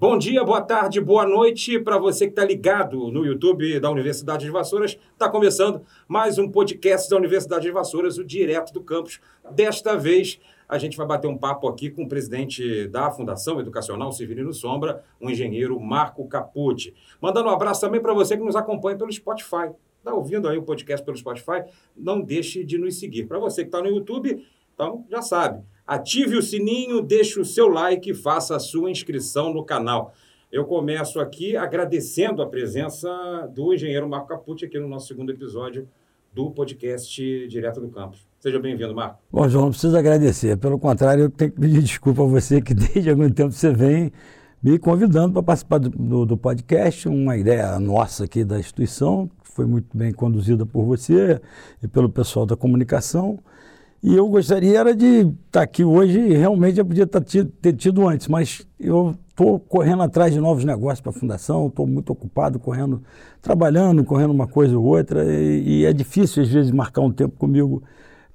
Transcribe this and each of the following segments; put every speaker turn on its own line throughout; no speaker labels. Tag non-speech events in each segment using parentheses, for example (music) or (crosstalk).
Bom dia, boa tarde, boa noite para você que está ligado no YouTube da Universidade de Vassouras. Está começando mais um podcast da Universidade de Vassouras, o Direto do Campus. Desta vez, a gente vai bater um papo aqui com o presidente da Fundação Educacional Severino Sombra, o engenheiro Marco Capucci. Mandando um abraço também para você que nos acompanha pelo Spotify. Está ouvindo aí o podcast pelo Spotify? Não deixe de nos seguir. Para você que está no YouTube, então já sabe Ative o sininho, deixe o seu like e faça a sua inscrição no canal. Eu começo aqui agradecendo a presença do engenheiro Marco Capucci aqui no nosso segundo episódio do podcast Direto do Campus. Seja bem-vindo, Marco.
Bom, João, não preciso agradecer. Pelo contrário, eu tenho que pedir desculpa a você que desde algum tempo você vem me convidando para participar do, do, do, podcast, uma ideia nossa aqui da instituição, foi muito bem conduzida por você e pelo pessoal da comunicação. E eu gostaria era de estar tá aqui hoje, e realmente eu podia tá ter tido antes, mas eu estou correndo atrás de novos negócios para a Fundação, estou muito ocupado, correndo, trabalhando, correndo uma coisa ou outra, e, e é difícil às vezes marcar um tempo comigo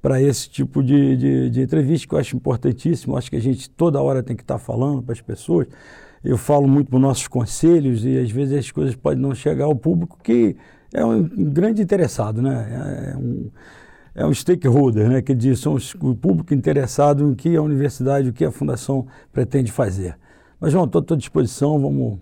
para esse tipo de, de, de, entrevista que eu acho importantíssimo, acho que a gente toda hora tem que estar tá falando para as pessoas. Eu falo muito para os nossos conselhos e às vezes as coisas podem não chegar ao público que é um grande interessado, né? É um, é um stakeholder, né, que diz, são os, o público interessado em que a universidade, o que a fundação pretende fazer. Mas, João, estou à disposição, vamos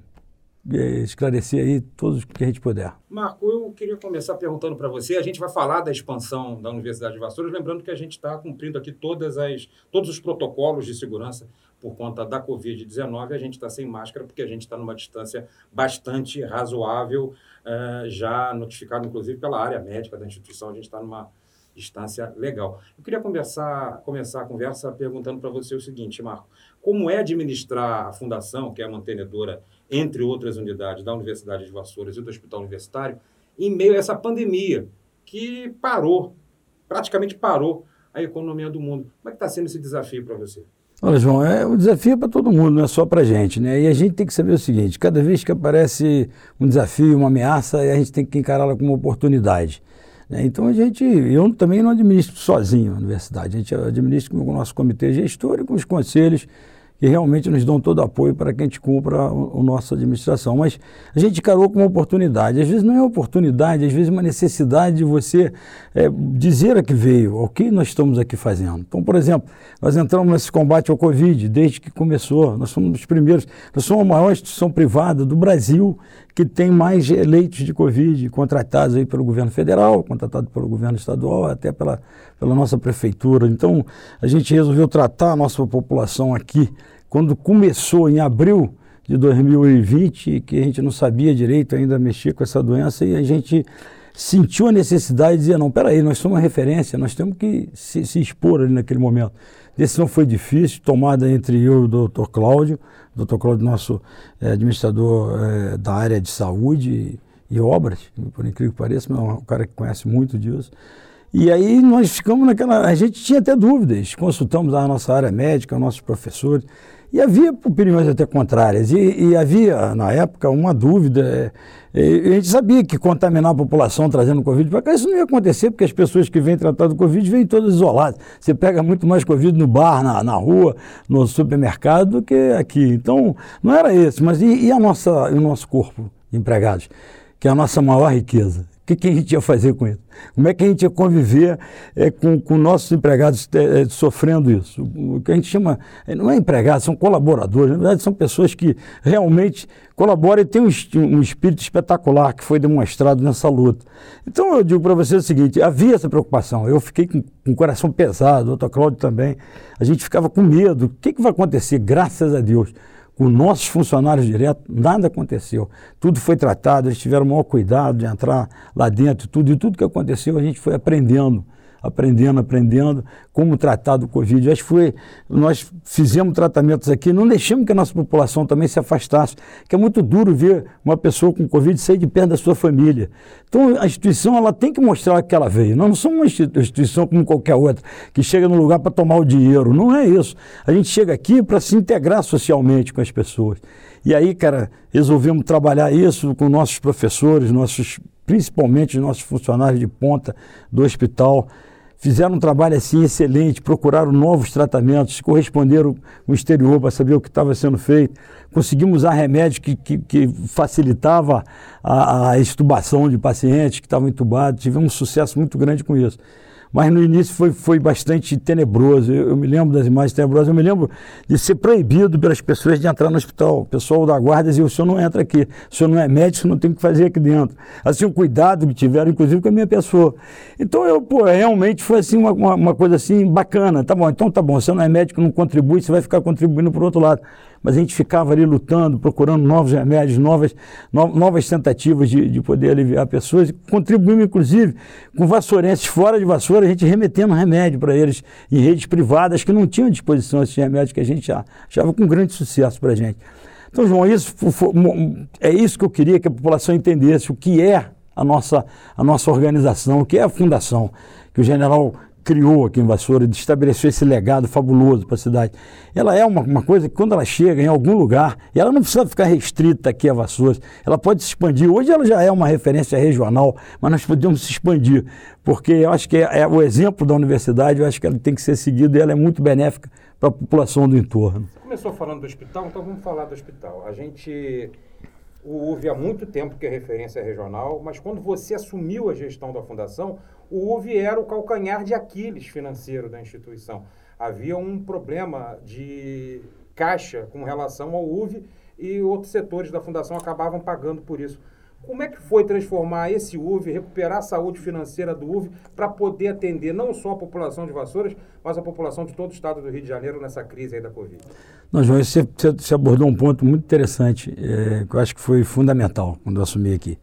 é, esclarecer aí todos que a gente puder.
Marco, eu queria começar perguntando para você, a gente vai falar da expansão da Universidade de Vassouras, lembrando que a gente está cumprindo aqui todas as, todos os protocolos de segurança por conta da Covid-19, a gente está sem máscara porque a gente está numa distância bastante razoável, uh, já notificado inclusive pela área médica da instituição, a gente está numa distância legal. Eu queria conversar, começar a conversa perguntando para você o seguinte, Marco: como é administrar a fundação, que é a mantenedora, entre outras unidades, da Universidade de Vassouras e do Hospital Universitário, em meio a essa pandemia que parou, praticamente parou a economia do mundo? Como é que está sendo esse desafio para você?
Olha, João, é, o desafio para todo mundo, não é só para a gente, né? E a gente tem que saber o seguinte: cada vez que aparece um desafio, uma ameaça, a gente tem que encará-la como uma oportunidade. Né? Então a gente, eu também não administro sozinho a universidade, a gente administra com o nosso comitê gestor e com os conselhos que realmente nos dão todo apoio para que a gente cumpra a, nossa administração. Mas a gente encarou como oportunidade. Às vezes não é oportunidade, às vezes é uma necessidade de você é, dizer a que veio, o que nós estamos aqui fazendo. Então, por exemplo, nós entramos nesse combate ao Covid desde que começou. Nós somos os primeiros, nós somos a maior instituição privada do Brasil que tem mais leitos de Covid contratados aí pelo governo federal, contratados pelo governo estadual, até pela, pela nossa prefeitura. Então, a gente resolveu tratar a nossa população aqui quando começou em abril de 2020, que a gente não sabia direito ainda mexer com essa doença, e a gente sentiu a necessidade de dizer, não, peraí, nós somos uma referência, nós temos que se, se expor ali naquele momento. A decisão foi difícil, tomada entre eu e o doutor Cláudio, o doutor Cláudio, nosso é, administrador é, da área de saúde e, e, obras, por incrível que pareça, mas é um cara que conhece muito disso. E aí nós ficamos naquela. A gente tinha até dúvidas, consultamos a nossa área médica, nossos professores, e havia opiniões até contrárias. E, e havia, na época, uma dúvida. É, a gente sabia que contaminar a população trazendo Covid para cá, isso não ia acontecer, porque as pessoas que vêm tratar do Covid vêm todas isoladas. Você pega muito mais Covid no bar, na, na rua, no supermercado, do que aqui. Então, não era esse. Mas e, e a nossa, e o nosso corpo de empregados, que é a nossa maior riqueza? O que, que, a gente ia fazer com isso? Como é que a gente ia conviver é, com, com nossos empregados é, sofrendo isso? O que a gente chama, não é empregados, são colaboradores, na verdade são pessoas que realmente colaboram e têm um, um espírito espetacular que foi demonstrado nessa luta. Então eu digo para você o seguinte, havia essa preocupação, eu fiquei com, com o coração pesado, o doutor Cláudio também, a gente ficava com medo, o que, que vai acontecer? Graças a Deus com nossos funcionários diretos, nada aconteceu. Tudo foi tratado, eles tiveram o maior cuidado de entrar lá dentro, tudo, e tudo que aconteceu a gente foi aprendendo aprendendo, aprendendo como tratar do Covid. Acho que foi, nós fizemos tratamentos aqui, não deixamos que a nossa população também se afastasse, que é muito duro ver uma pessoa com Covid sair de perto da sua família. Então a instituição ela tem que mostrar que ela veio. Nós não somos uma instituição como qualquer outra, que chega no lugar para tomar o dinheiro. Não é isso. A gente chega aqui para se integrar socialmente com as pessoas. E aí, cara, resolvemos trabalhar isso com nossos professores, nossos, principalmente os nossos funcionários de ponta do hospital fizeram um trabalho assim excelente, procuraram novos tratamentos, corresponderam com o exterior para saber o que estava sendo feito. Conseguimos usar remédio que, que, que facilitava a, a extubação de pacientes que estavam entubados. Tivemos um sucesso muito grande com isso mas no início foi, foi bastante tenebroso. Eu, eu, me lembro das imagens tenebrosas, eu me lembro de ser proibido pelas pessoas de entrar no hospital. O pessoal da guarda dizia: o senhor não entra aqui, o senhor não é médico, não tem o que fazer aqui dentro. Assim, o cuidado que tiveram, inclusive, com a minha pessoa. Então, eu, pô, realmente foi assim uma, uma, uma coisa assim bacana. Tá bom, então tá bom, você não é médico, não contribui, você vai ficar contribuindo para o outro lado mas a gente ficava ali lutando, procurando novos remédios, novas, no, novas tentativas de, de poder aliviar pessoas, contribuímos, inclusive, com vassourenses fora de vassoura, a gente remetendo remédio para eles em redes privadas que não tinham disposição esses remédios que a gente achava com grande sucesso para a gente. Então, João, isso é isso que eu queria que a população entendesse, o que é a nossa, a nossa organização, o que é a fundação, que o general criou aqui em Vassoura, estabeleceu esse legado fabuloso para a cidade. Ela é uma, uma, coisa que quando ela chega em algum lugar, ela não precisa ficar restrita aqui a Vassouras, ela pode se expandir. Hoje ela já é uma referência regional, mas nós podemos se expandir, porque eu acho que é, é o exemplo da universidade, eu acho que ela tem que ser seguido e ela é muito benéfica para a população do entorno.
Você começou falando do hospital, então vamos falar do hospital. A gente o UV há muito tempo que é referência regional, mas quando você assumiu a gestão da fundação, o UV era o calcanhar de Aquiles financeiro da instituição. Havia um problema de caixa com relação ao UV e outros setores da fundação acabavam pagando por isso. Como é que foi transformar esse UV, recuperar a saúde financeira do UV para poder atender não só a população de Vassouras, mas a população de todo o estado do Rio de Janeiro nessa crise aí da Covid?
Não, João, você, você abordou um ponto muito interessante, é, que eu acho que foi fundamental quando eu assumi aqui.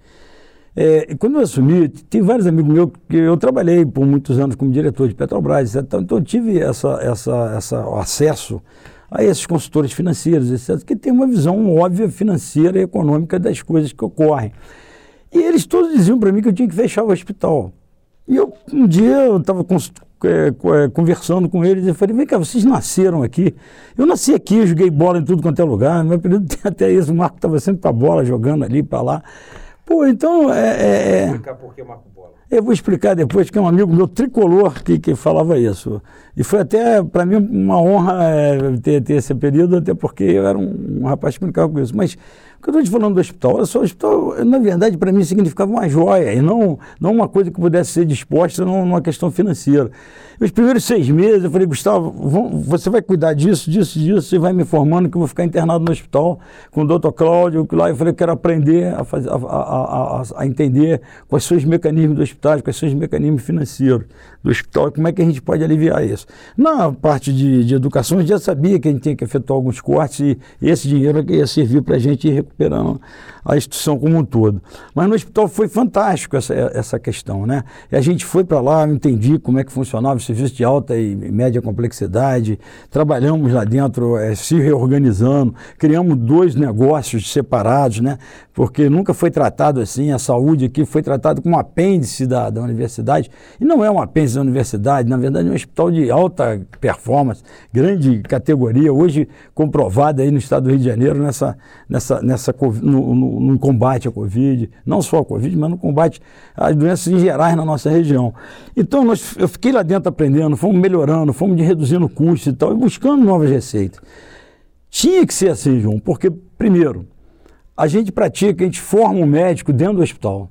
É, quando eu assumi, tem vários amigos meus que eu trabalhei por muitos anos como diretor de Petrobras, então, então eu tive essa, essa, essa acesso a esses consultores financeiros, etc., que têm uma visão óbvia financeira e econômica das coisas que ocorrem. E eles todos diziam para mim que eu tinha que fechar o hospital. E eu, um dia eu estava é, é, conversando com eles e falei, vem cá, vocês nasceram aqui. Eu nasci aqui, joguei bola em tudo quanto é lugar. Meu período (laughs) tem até isso, o Marco estava sempre com a bola, jogando ali para lá. Pô, então é. é, é...
explicar por que Marco.
Eu vou explicar depois, que é um amigo meu tricolor que, que falava isso. E foi até, para mim, uma honra é, ter, ter esse período, até porque eu era um, um rapaz que brincava com isso. Mas o que eu estou te falando do hospital? Olha só, o hospital, na verdade, para mim significava uma joia e não, não uma coisa que pudesse ser disposta numa questão financeira. Os primeiros seis meses eu falei, Gustavo, você vai cuidar disso, disso, disso, e vai me informando que eu vou ficar internado no hospital com o doutor Cláudio, lá eu falei, eu quero aprender a, fazer, a, a, a, a entender quais são os mecanismos do hospital, quais são os mecanismos financeiros do hospital como é que a gente pode aliviar isso. Na parte de, de educação, a gente já sabia que a gente tinha que efetuar alguns cortes e, esse dinheiro ia servir para a gente ir recuperando a instituição como um todo. Mas no hospital foi fantástico essa, essa questão, né? E a gente foi para lá, entendi como é que funcionava o serviço de alta e média complexidade, trabalhamos lá dentro, é, se reorganizando, criamos dois negócios separados, né? Porque nunca foi tratado assim, a saúde aqui foi tratado como um apêndice da, da universidade, e não é um apêndice da universidade, na verdade é um hospital de alta performance, grande categoria, hoje comprovada aí no estado do Rio de Janeiro nessa, nessa, nessa no, no no, combate à Covid, não só a Covid, mas no combate às doenças em gerais na nossa região. Então, nós, eu fiquei lá dentro aprendendo, fomos melhorando, fomos reduzindo custos e tal, e buscando novas receitas. Tinha que ser assim, João, porque, primeiro, a gente pratica, a gente forma um médico dentro do hospital.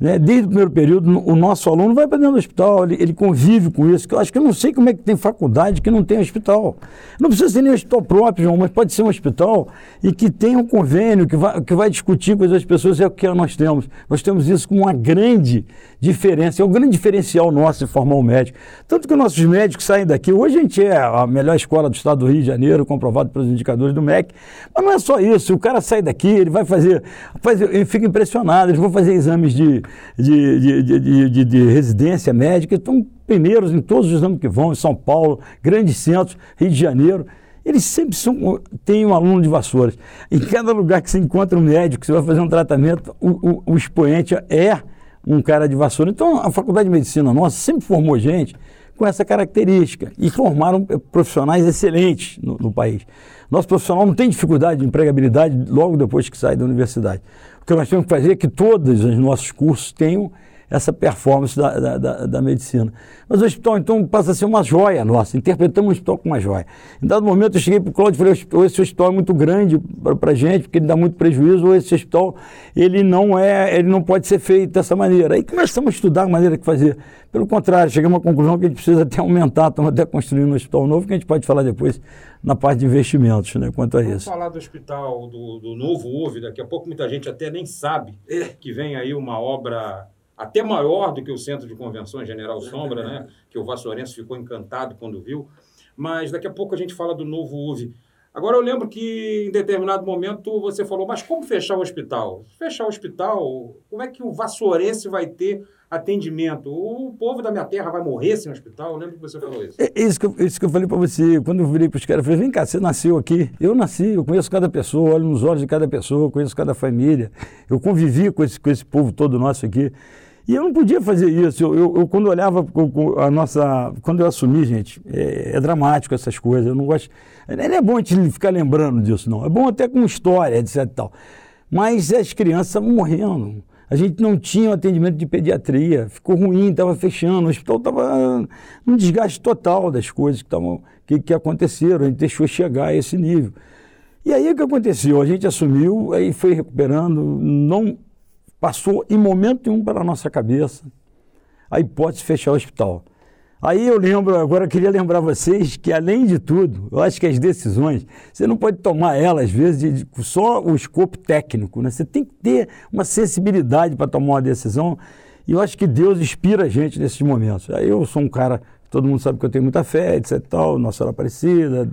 Né? Desde o primeiro período, o nosso aluno vai para dentro do hospital, ele, ele, convive com isso. Eu acho que eu não sei como é que tem faculdade que não tem hospital. Não precisa ser nem um hospital próprio, João, mas pode ser um hospital e que tenha um convênio, que vai, que vai discutir com as pessoas, é o que nós temos. Nós temos isso como uma grande diferença, é um grande diferencial nosso de formar um médico. Tanto que nossos médicos saem daqui, hoje a gente é a melhor escola do estado do Rio de Janeiro, comprovado pelos indicadores do MEC, mas não é só isso, o cara sai daqui, ele vai fazer, faz, ele fica impressionado, eles vão fazer exames de de, de, de, de, residência médica, estão primeiros em todos os exames que vão, em São Paulo, grandes centros, Rio de Janeiro. Eles sempre são, têm um aluno de vassouras. Em cada lugar que você encontra um médico, que você vai fazer um tratamento, o, o, o expoente é um cara de vassoura. Então, a Faculdade de Medicina nossa sempre formou gente com essa característica e formaram profissionais excelentes no, no país. Nosso profissional não tem dificuldade de empregabilidade logo depois que sai da universidade que nós temos que fazer é que todos os nossos cursos tenham essa performance da, da, da, da, medicina. Mas o hospital, então, passa a ser uma joia nossa, interpretamos o hospital como uma joia. Em dado momento, eu cheguei para o Cláudio e falei, ou esse hospital é muito grande para a gente, porque ele dá muito prejuízo, ou esse hospital, ele não é, ele não pode ser feito dessa maneira. Aí começamos a estudar a maneira de fazer. Pelo contrário, chegamos à conclusão que a gente precisa até aumentar, estamos até construindo um hospital novo, que a gente pode falar depois na parte de investimentos, né, quanto a
Vamos
isso.
falar do hospital, do, do novo UV, daqui a pouco muita gente até nem sabe que vem aí uma obra até maior do que o Centro de Convenções General Sombra, né? Que o Vassourense ficou encantado quando viu. Mas daqui a pouco a gente fala do novo UV. Agora eu lembro que em determinado momento você falou, mas como fechar o hospital? Fechar o hospital, como é que o Vassourense vai ter atendimento? O povo da minha terra vai morrer sem hospital? Eu lembro que você falou isso.
É isso que eu, isso que eu falei para você. Quando eu virei para os caras, eu falei, vem cá, você nasceu aqui. Eu nasci, eu conheço cada pessoa, olho nos olhos de cada pessoa, conheço cada família. Eu convivi com esse, com esse povo todo nosso aqui. E eu não podia fazer isso. Eu, eu, eu quando olhava a nossa. Quando eu assumi, gente, é, é, dramático essas coisas. Eu não gosto. Não é bom a gente ficar lembrando disso, não. É bom até com história, etc tal. Mas as crianças estavam morrendo. A gente não tinha um atendimento de pediatria, ficou ruim, estava fechando, o hospital estava num desgaste total das coisas que, tavam, que, que aconteceram, a gente deixou chegar a esse nível. E aí o que aconteceu? A gente assumiu, aí foi recuperando, não passou em momento nenhum pela nossa cabeça a hipótese de fechar o hospital. Aí eu lembro, agora eu queria lembrar vocês que, além de tudo, eu acho que as decisões, você não pode tomar elas, às vezes, de, de, só o escopo técnico, né? Você tem que ter uma sensibilidade para tomar uma decisão. E eu acho que Deus inspira a gente nesses momentos. Eu sou um cara Todo mundo sabe que eu tenho muita fé, etc. Tal, Nossa Senhora Aparecida,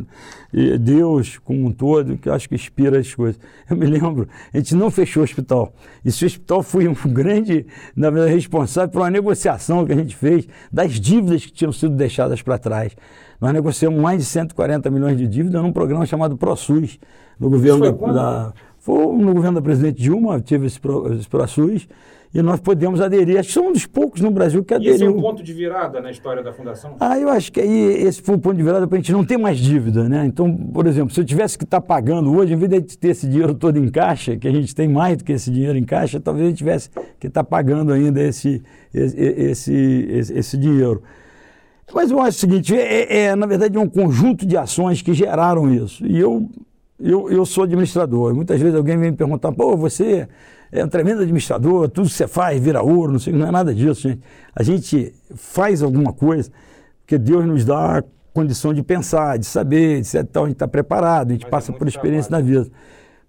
Deus como um todo, que eu acho que inspira as coisas. (laughs) Eu me lembro, a gente não fechou o hospital. Esse hospital foi um (laughs) grande, na verdade, responsável por uma negociação que a gente fez das dívidas que tinham sido deixadas para trás. Nós negociamos mais de 140 milhões de dívidas num programa chamado ProSUS, no governo da, da, Foi no governo da presidente Dilma, tive esse, Pro, esse ProSUS e nós podemos aderir. Acho que somos um dos poucos no Brasil que aderiu. E esse é
um ponto de virada na história da Fundação?
Ah, eu acho que aí esse foi um ponto de virada para a gente não ter mais dívida, né? Então, por exemplo, se eu tivesse que estar tá pagando hoje, em vez de ter esse dinheiro todo em caixa, que a gente tem mais do que esse dinheiro em caixa, talvez a gente tivesse que estar tá pagando ainda esse, esse, esse, esse, esse dinheiro. Mas eu acho o seguinte, é, é, na verdade, um conjunto de ações que geraram isso. E eu, eu, eu sou administrador. Muitas vezes alguém vem me perguntar, pô, você é um tremendo administrador, tudo que você faz vira ouro, não sei, não é nada disso, gente. A gente faz alguma coisa porque Deus nos dá a condição de pensar, de saber, de ser, então a gente está preparado, a gente Mas é passa é por experiência trabalho. na vida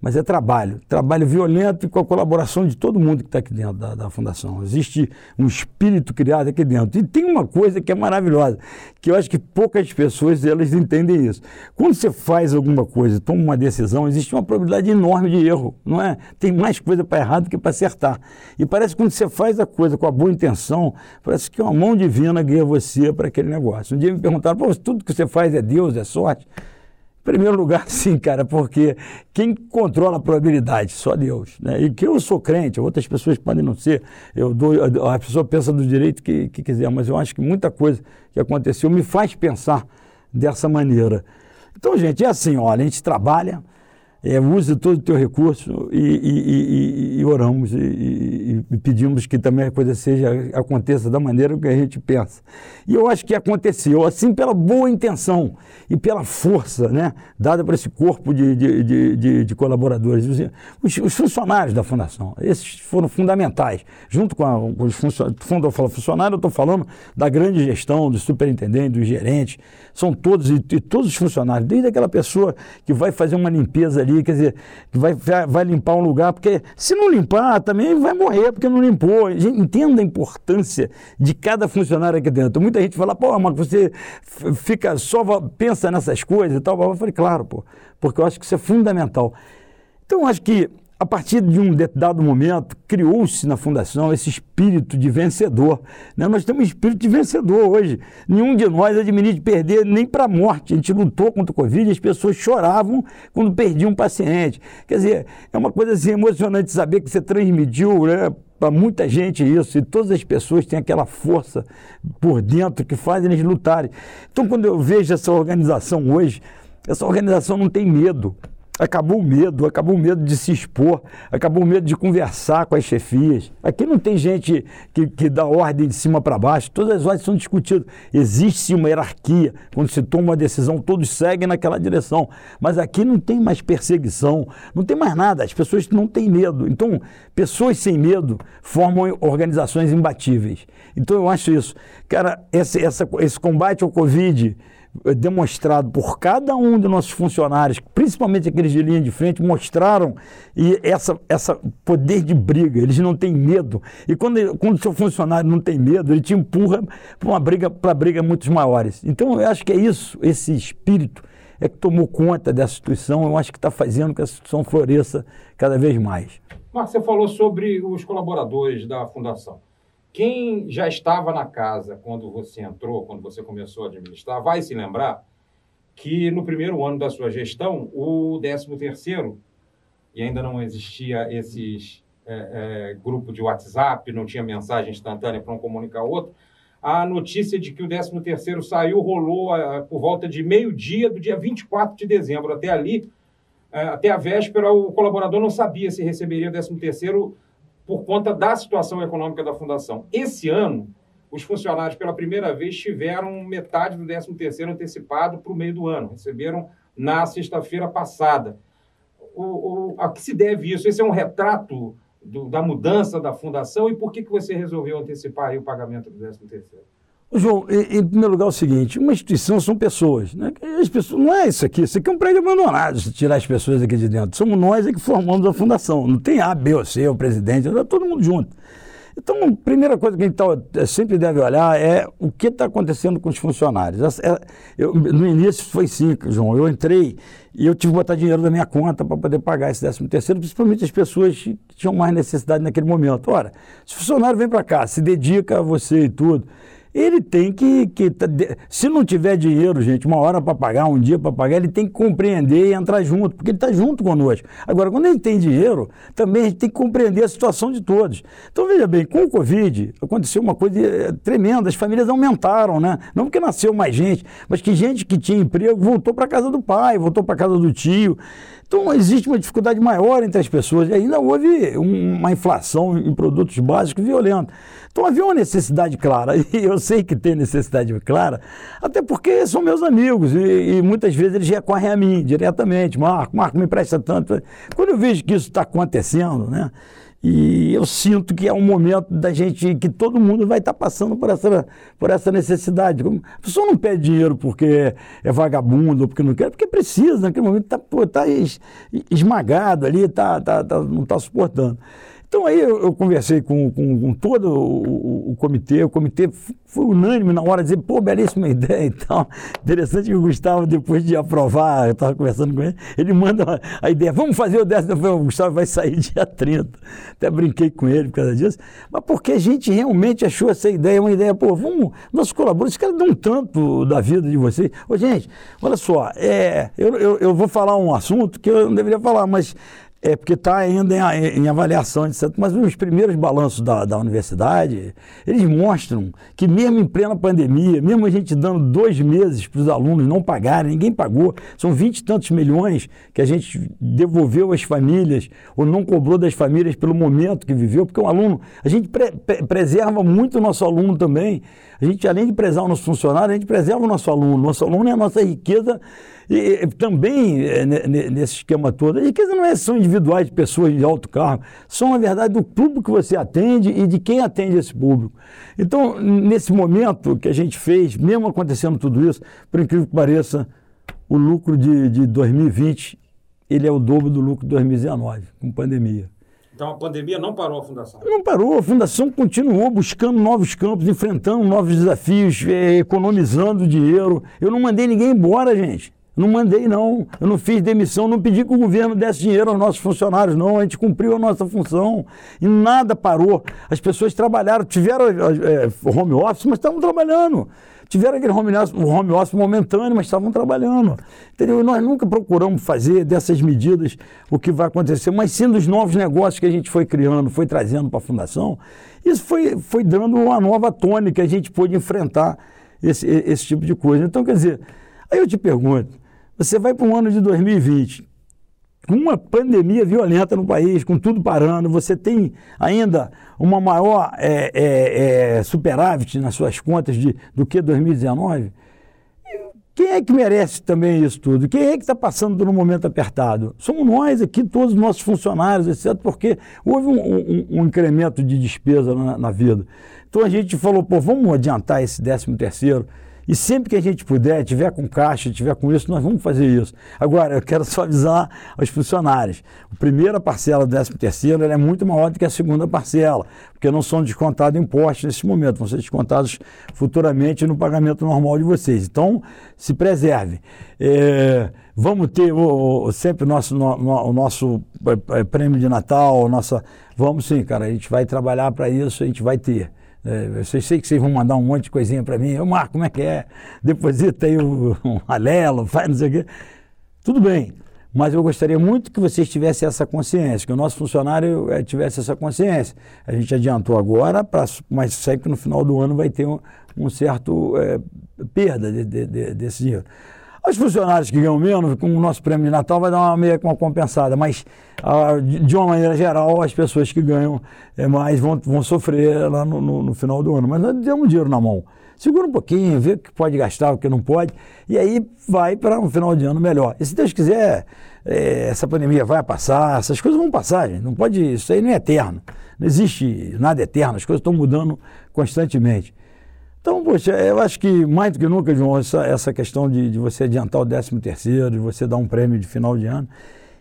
mas é trabalho. Trabalho violento e com a colaboração de todo mundo que está aqui dentro da, da, Fundação. Existe um espírito criado aqui dentro. E tem uma coisa que é maravilhosa, que eu acho que poucas pessoas elas entendem isso. Quando você faz alguma coisa, toma uma decisão, existe uma probabilidade enorme de erro, não é? Tem mais coisa para errar do que para acertar. E parece que quando você faz a coisa com a boa intenção, parece que uma mão divina guia você para aquele negócio. Um dia me perguntaram, tudo que você faz é Deus, é sorte? Primeiro lugar, (laughs) sim, cara, porque quem controla a probabilidade? Só Deus. Né? E que eu sou crente, outras pessoas podem não ser. Eu dou, a pessoa pensa do direito que, que quiser, mas eu acho que muita coisa que aconteceu me faz pensar dessa maneira. Então, gente, é assim, olha, a gente trabalha, é, todo o teu recurso e, e, e, e oramos e, pedimos que também a coisa seja aconteça da maneira que a gente pensa. E eu acho que aconteceu, assim, pela boa intenção e pela força né, dada para esse corpo de, de, de, de, colaboradores, os, os, funcionários da Fundação. Esses foram fundamentais. Junto com, a, com os funcionários, quando eu falo funcionário, eu estou falando da grande gestão, dos superintendentes, dos gerentes, são todos e, todos os funcionários, desde aquela pessoa que vai fazer uma limpeza ali, quer dizer, vai, vai limpar um lugar, porque se não limpar, também vai morrer, porque não limpou. Entenda a importância de cada funcionário aqui dentro. Muita gente fala, pô, mas você fica só, pensa nessas coisas e tal. Eu falei, claro, pô, porque eu acho que isso é fundamental. Então, acho que a partir de um dado momento, criou-se na Fundação esse espírito de vencedor. Né? Nós temos um espírito de vencedor hoje. Nenhum de nós admite perder nem para a morte. A gente lutou contra o Covid, as pessoas choravam quando perdiam um paciente. Quer dizer, é uma coisa assim, emocionante saber que você transmitiu né, para muita gente isso, e todas as pessoas têm aquela força por dentro que fazem eles lutarem. Então, quando eu vejo essa organização hoje, essa organização não tem medo Acabou o medo, acabou o medo de se expor, acabou o medo de conversar com as chefias. Aqui não tem gente que, que dá ordem de cima para baixo, todas as ordens são discutidas. Existe uma hierarquia, quando se toma uma decisão, todos seguem naquela direção. Mas aqui não tem mais perseguição, não tem mais nada, as pessoas não têm medo. Então, pessoas sem medo formam organizações imbatíveis. Então, eu acho isso. Cara, esse, essa, esse combate ao Covid demonstrado por cada um de nossos funcionários, principalmente aqueles de linha de frente, mostraram e essa, essa poder de briga, eles não têm medo. E quando, quando o seu funcionário não tem medo, ele te empurra para uma briga, para brigas muito maiores. Então eu acho que é isso, esse espírito é que tomou conta dessa instituição, eu acho que está fazendo que a instituição floresça cada vez mais.
Marcos, você falou sobre os colaboradores da Fundação. Quem já estava na casa quando você entrou, quando você começou a administrar, vai se lembrar que no primeiro ano da sua gestão, o 13º, e ainda não existia esses é, é, grupo de WhatsApp, não tinha mensagem instantânea para um comunicar outro, a notícia de que o 13º saiu rolou a, por volta de meio-dia do dia 24 de dezembro. Até ali, é, até a véspera, o colaborador não sabia se receberia o 13º por conta da situação econômica da fundação. Esse ano, os funcionários, pela primeira vez, tiveram metade do 13º antecipado para o meio do ano. Receberam na sexta-feira passada. O, o, a que se deve isso? Esse é um retrato do, da mudança da fundação e por que, que você resolveu antecipar o pagamento do 13º?
João, em, primeiro lugar é o seguinte, uma instituição são pessoas, né? As pessoas, não é isso aqui, isso aqui é um prédio abandonado, se tirar as pessoas aqui de dentro. Somos nós é que formamos a fundação, não tem A, B ou C, o presidente, está todo mundo junto. Então, a primeira coisa que a gente tá, sempre deve olhar é o que está acontecendo com os funcionários. É, eu, no início foi sim, João, eu entrei e eu tive que botar dinheiro da minha conta para poder pagar esse 13 terceiro, principalmente as pessoas que tinham mais necessidade naquele momento. Ora, se o funcionário vem para cá, se dedica a você e tudo, ele tem que, que. Se não tiver dinheiro, gente, uma hora para pagar, um dia para pagar, ele tem que compreender e entrar junto, porque ele está junto conosco. Agora, quando ele tem dinheiro, também a gente tem que compreender a situação de todos. Então, veja bem, com o Covid, aconteceu uma coisa eh, tremenda, as famílias aumentaram, né? Não porque nasceu mais gente, mas que gente que tinha emprego voltou para casa do pai, voltou para casa do tio. Então, existe uma dificuldade maior entre as pessoas. E ainda houve uma inflação em produtos básicos violenta. Então, havia uma necessidade clara. (laughs) E eu sei que tem necessidade clara, até porque são meus amigos. E, e muitas vezes eles recorrem a mim diretamente. Marco, Marco, me empresta tanto. Quando eu vejo que isso está acontecendo, né? E eu sinto que é um momento da gente, que todo mundo vai estar passando por essa, por essa necessidade. A pessoa não pede dinheiro porque é vagabundo ou porque não quer, porque precisa, naquele momento está tá esmagado ali, tá, tá, tá não está suportando. Então aí eu, eu conversei com, com, com todo o, o, comitê, o comitê foi unânime na hora de dizer, pô, belíssima ideia (laughs) e tal. Interessante que o Gustavo, depois de aprovar, eu estava conversando com ele, ele manda a ideia, vamos fazer o décimo, falei, o Gustavo vai sair (laughs) dia 30. Até brinquei com ele por causa disso, mas porque a gente realmente achou essa ideia, uma ideia, pô, vamos, nossos colaboradores, os caras dão tanto da vida de vocês. Ô, gente, olha só, é, eu, eu, eu vou falar um assunto que eu não deveria falar, mas é porque está ainda em, em, avaliação, etc. Mas os primeiros balanços da, da universidade, eles mostram que mesmo em plena pandemia, mesmo a gente dando dois meses para os alunos não pagarem, ninguém pagou, são vinte e tantos milhões que a gente devolveu às famílias ou não cobrou das famílias pelo momento que viveu, porque o aluno, a gente pre, pre, preserva muito o nosso aluno também. A gente, além de prezar o nosso funcionário, a gente preserva o nosso aluno. Nosso aluno é a nossa riqueza e, e também é, nesse esquema todo. A riqueza não é só individuais de pessoas de alto cargo, são, na verdade, do público que você atende e de quem atende esse público. Então, nesse momento que a gente fez, mesmo acontecendo tudo isso, por incrível que pareça, o lucro de, de 2020 ele é o dobro do lucro de 2019, com pandemia.
Então a pandemia não parou a fundação?
Não parou, a fundação continuou buscando novos campos, enfrentando novos desafios, é, economizando dinheiro. Eu não mandei ninguém embora, gente. Não mandei, não. Eu não fiz demissão, não pedi que o governo desse dinheiro aos nossos funcionários, não. A gente cumpriu a nossa função e nada parou. As pessoas trabalharam, tiveram é, home office, mas estavam trabalhando. Tiveram aquele home office, home office momentâneo, mas estavam trabalhando. Entendeu? Nós nunca procuramos fazer dessas medidas o que vai acontecer, mas sim dos novos negócios que a gente foi criando, foi trazendo para a Fundação, isso foi, foi dando uma nova tônica, a gente pôde enfrentar esse, esse tipo de coisa. Então, quer dizer, aí eu te pergunto, você vai para um ano de 2020, com uma pandemia violenta no país, com tudo parando, você tem ainda uma maior é, é, é, superávit nas suas contas de, do que 2019. Quem é que merece também isso tudo? Quem é que está passando por um momento apertado? Somos nós aqui, todos os nossos funcionários, etc., porque houve um, um, um incremento de despesa na, na, vida. Então a gente falou, pô, vamos adiantar esse 13 terceiro, e sempre que a gente puder, tiver com caixa, tiver com isso, nós vamos fazer isso. Agora, eu quero só avisar aos funcionários. A primeira parcela do 13 terceiro é muito maior do que a segunda parcela, porque não são descontados impostos nesse momento, vão ser descontados futuramente no pagamento normal de vocês. Então, se preserve. É, vamos ter o, o, sempre o nosso, no, o nosso é, é, prêmio de Natal, nossa. Vamos sim, cara, a gente vai trabalhar para isso, a gente vai ter. É, eu sei que vocês vão mandar um monte de coisinha para mim. Eu, Marco, como é que é? Deposita aí o, (laughs) um alelo, faz não sei o quê. Tudo bem, mas eu gostaria muito que vocês tivessem essa consciência, que o nosso funcionário é, tivesse essa consciência. A gente adiantou agora, pra, mas sempre no final do ano vai ter um, um certo é, perda de, de, de, desse dinheiro. Os funcionários que ganham menos, com o nosso prêmio de Natal, vai dar uma meia uma compensada, mas ah, de uma maneira geral, as pessoas que ganham é, mais vão, vão sofrer lá no, no, no final do ano. Mas nós temos dinheiro na mão. Segura um pouquinho, vê o que pode gastar, o que não pode, e aí vai para um final de ano melhor. E se Deus quiser, é, essa pandemia vai passar, essas coisas vão passar, gente. Não pode, isso aí não é eterno. Não existe nada eterno, as coisas estão mudando constantemente. Então, poxa, eu acho que mais do que nunca, João, essa, essa questão de, de você adiantar o 13 terceiro, de você dar um prêmio de final de ano,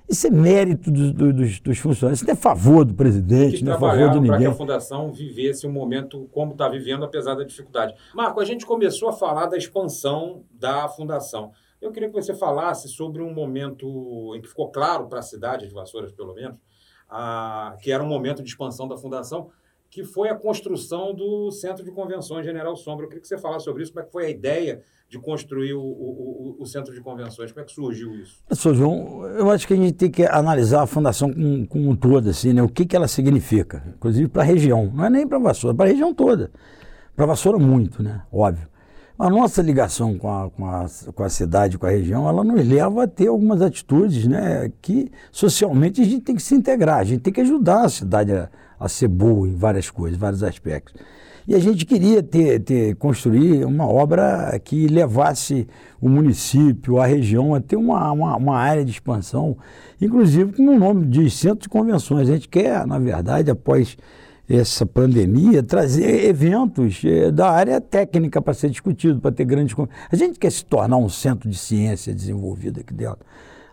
isso é mérito dos, dos, dos funcionários, isso não é favor do presidente, não é favor de ninguém. para que
a Fundação vivesse um momento como está vivendo, apesar da dificuldade. Marco, a gente começou a falar da expansão da Fundação. Eu queria que você falasse sobre um momento em que ficou claro para a cidade de Vassouras, pelo menos, a, que era um momento de expansão da Fundação, que foi a construção do Centro de Convenções General Sombra. Eu queria que você falasse sobre isso, como é que foi a ideia de construir o, o, o Centro de Convenções, como é que surgiu isso?
Professor João, eu acho que a gente tem que analisar a fundação como, como um todo, assim, né? o que, que ela significa, inclusive para a região, não é nem para a Vassoura, para a região toda. Para a Vassoura muito, né? óbvio. A nossa ligação com a, com, a, com a cidade, com a região, ela nos leva a ter algumas atitudes né, que socialmente a gente tem que se integrar, a gente tem que ajudar a cidade a, a ser boa em várias coisas, vários aspectos. E a gente queria ter, ter construir uma obra que levasse o município, a região, a ter uma, uma, uma área de expansão, inclusive com o nome de centro de convenções. A gente quer, na verdade, após essa pandemia, trazer eventos eh, da área técnica para ser discutido, para ter grandes. A gente quer se tornar um centro de ciência desenvolvido aqui dentro.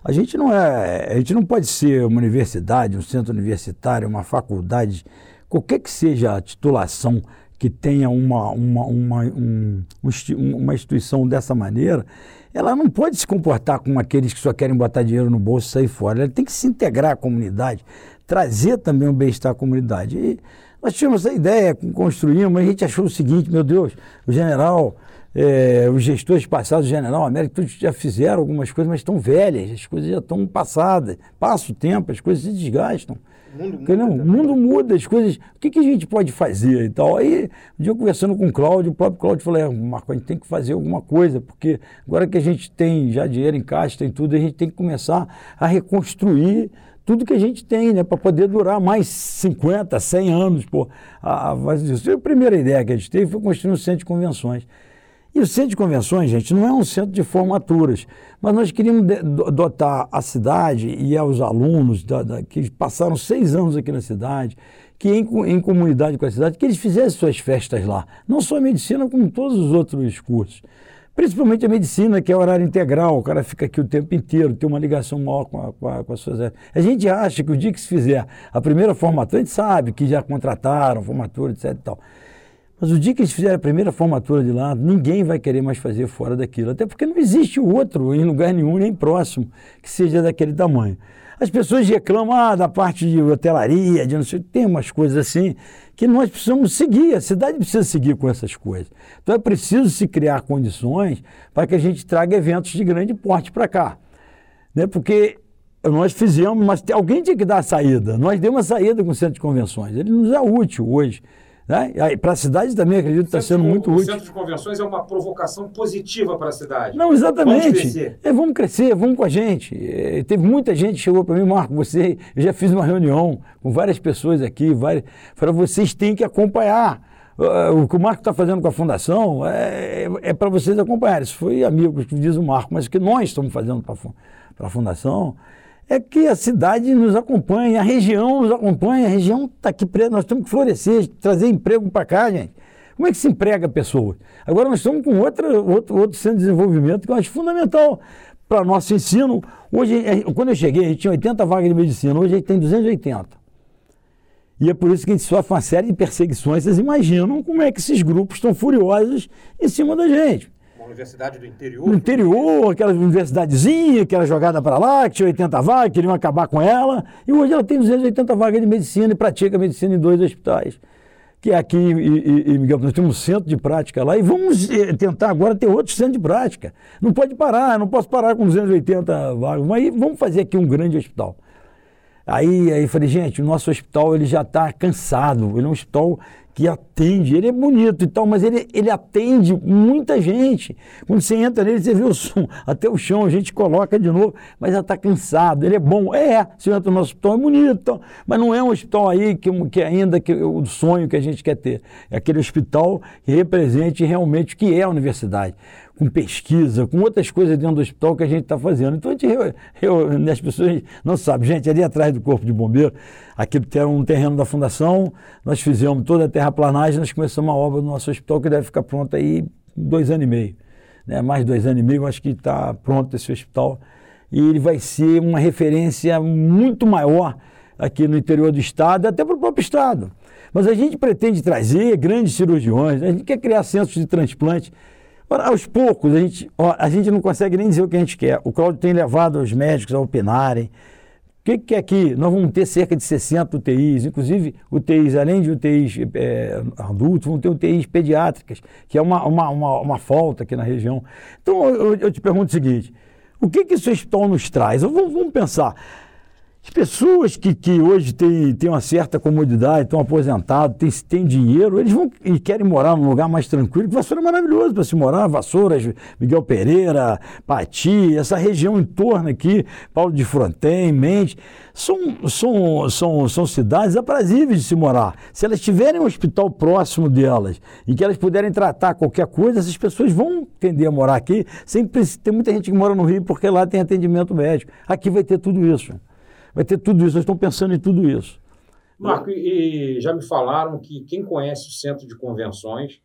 A gente não é, a gente não pode ser uma universidade, um centro universitário, uma faculdade, qualquer que seja a titulação que tenha uma, uma, uma, um, uma instituição dessa maneira, ela não pode se comportar como aqueles que só querem botar dinheiro no bolso e sair fora. Ela tem que se integrar à comunidade, trazer também o bem-estar à comunidade. E nós tínhamos essa ideia, construímos, mas a gente achou o seguinte, meu Deus, o general é, os gestores passados, o General América, todos já fizeram algumas coisas, mas estão velhas, as coisas já estão passadas. Passa o tempo, as coisas se desgastam. O mundo muda, o mundo muda, as coisas. O que, que a gente pode fazer e tal? Aí, um dia eu conversando com o Cláudio, o próprio Cláudio falou: é, Marco, a gente tem que fazer alguma coisa, porque agora que a gente tem já dinheiro em caixa, tem tudo, a gente tem que começar a reconstruir tudo que a gente tem, né, para poder durar mais 50, 100 anos. Pô, a, a, a, a primeira ideia que a gente teve foi construir um centro de convenções. E o centro de convenções, gente, não é um centro de formaturas, mas nós queríamos dotar a cidade e aos alunos da, da, que passaram seis anos aqui na cidade, que em, em, comunidade com a cidade, que eles fizessem suas festas lá. Não só a medicina, como todos os outros cursos. Principalmente a medicina, que é horário integral, o cara fica aqui o tempo inteiro, tem uma ligação maior com, a, com, a, com suas. A gente acha que o dia que se fizer a primeira formatura, a gente sabe que já contrataram formatura, etc. E tal. Mas o dia que eles fizerem a primeira formatura de lá, ninguém vai querer mais fazer fora daquilo. Até porque não existe outro em lugar nenhum, nem próximo, que seja daquele tamanho. As pessoas reclamam ah, da parte de hotelaria, de não sei, tem umas coisas assim que nós precisamos seguir, a cidade precisa seguir com essas coisas. Então é preciso se criar condições para que a gente traga eventos de grande porte para cá. Né? Porque nós fizemos, mas alguém tinha que dar a saída. Nós demos a saída com o centro de convenções. Ele nos é útil hoje Né? Para a cidade também, acredito que está sendo muito
o
útil.
O centro de convenções é uma provocação positiva para a cidade.
Não, exatamente. Vamos crescer. É, vamos crescer, vamos com a gente. É, teve muita gente que chegou para mim, Marco, você, eu já fiz uma reunião com várias pessoas aqui, várias, para vocês têm que acompanhar. O que o Marco está fazendo com a fundação é, é para vocês acompanharem. Isso foi amigos que diz o Marco, mas o que nós estamos fazendo para a fundação é que a cidade nos acompanha, a região nos acompanha, a região está aqui presa, nós temos que florescer, trazer emprego para cá, gente. Como é que se emprega pessoas? Agora nós estamos com outra, outro, outro centro de desenvolvimento que eu acho fundamental para nosso ensino. Hoje, é, quando eu cheguei, a gente tinha 80 vagas de medicina, hoje a gente tem 280. E é por isso que a gente sofre uma série de perseguições. Vocês imaginam como é que esses grupos estão furiosos em cima da gente.
Universidade do interior?
No interior, aquela universidadezinha que era jogada para lá, que tinha 80 vagas, queriam acabar com ela. E hoje ela tem 280 vagas de medicina e pratica medicina em dois hospitais. Que é aqui, e, e, Miguel, nós temos um centro de prática lá e vamos eh, tentar agora ter outro centro de prática. Não pode parar, não posso parar com 280 vagas, mas vamos fazer aqui um grande hospital. Aí, aí falei, gente, o nosso hospital ele já está cansado, ele é um hospital que atende, ele é bonito e tal, mas ele, ele atende muita gente. Quando você entra nele, você vê o som, (laughs) até o chão, a gente coloca de novo, mas já está cansado, ele é bom. É, você entra no hospital, é bonito, mas não é um hospital aí que, que ainda que o sonho que a gente quer ter. É aquele hospital que represente realmente o que é a universidade com pesquisa, com outras coisas dentro do hospital que a gente está fazendo. Então, a gente, eu, eu, as pessoas não sabem. Gente, ali atrás do Corpo de Bombeiro, que era um terreno da Fundação, nós fizemos toda a terraplanagem, nós começamos uma obra no nosso hospital que deve ficar pronta aí dois anos e meio. Né? Mais dois anos e meio, acho que está pronto esse hospital. E ele vai ser uma referência muito maior aqui no interior do Estado, até para o próprio Estado. Mas a gente pretende trazer grandes cirurgiões, a gente quer criar centros de transplante Ora, aos poucos, a gente, ó, a gente não consegue nem dizer o que a gente quer. O Cláudio tem levado os médicos a opinarem. O que, que é aqui? Nós vamos ter cerca de 60 UTIs, inclusive UTIs, além de UTIs é, adultos, vão ter UTIs pediátricas, que é uma, uma, uma, uma falta aqui na região. Então, eu, eu te pergunto o seguinte: o que, que esse hospital nos traz? Vamos, vamos pensar. As pessoas que, que hoje têm, têm uma certa comodidade, estão aposentados, têm, têm dinheiro, eles vão e querem morar num lugar mais tranquilo, que Vassoura é maravilhoso para se morar, Vassouras, Miguel Pereira, Pati, essa região em torno aqui, Paulo de Fronten, Mente, são, são, são, são cidades aprazíveis de se morar. Se elas tiverem um hospital próximo delas, em que elas puderem tratar qualquer coisa, essas pessoas vão tender a morar aqui, sempre tem muita gente que mora no Rio porque lá tem atendimento médico. Aqui vai ter tudo isso vai ter tudo isso, nós estamos pensando em tudo isso.
Marco, e já me falaram que quem conhece o centro de convenções,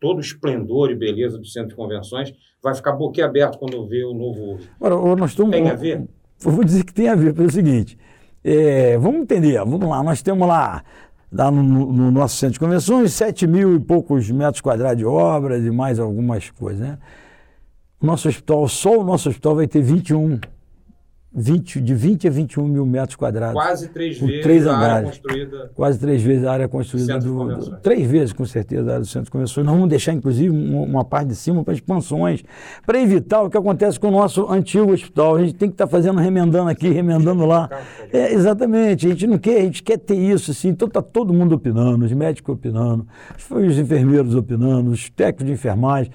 todo o esplendor e beleza do centro de convenções, vai ficar boquiaberto quando vê o novo.
Ora, nós estamos,
tem a ver?
Eu vou dizer que tem a ver, pelo seguinte: é, vamos entender, vamos lá, nós temos lá, lá no, no, nosso centro de convenções 7 mil e poucos metros quadrados de obras e mais algumas coisas. Né? Nosso hospital, só o nosso hospital vai ter 21 20, de 20 a 21 mil metros quadrados.
Quase três vezes três a área construída.
Quase três vezes a área construída do, do, Três vezes, com certeza, a área do centro de convenções. Nós vamos deixar, inclusive, uma, uma parte de cima para expansões, para evitar o que acontece com o nosso antigo hospital. A gente tem que estar tá fazendo, remendando aqui, remendando lá. É, exatamente, a gente não quer, a gente quer ter isso, assim. Então está todo mundo opinando, os médicos opinando, os enfermeiros opinando, os técnicos de enfermagem.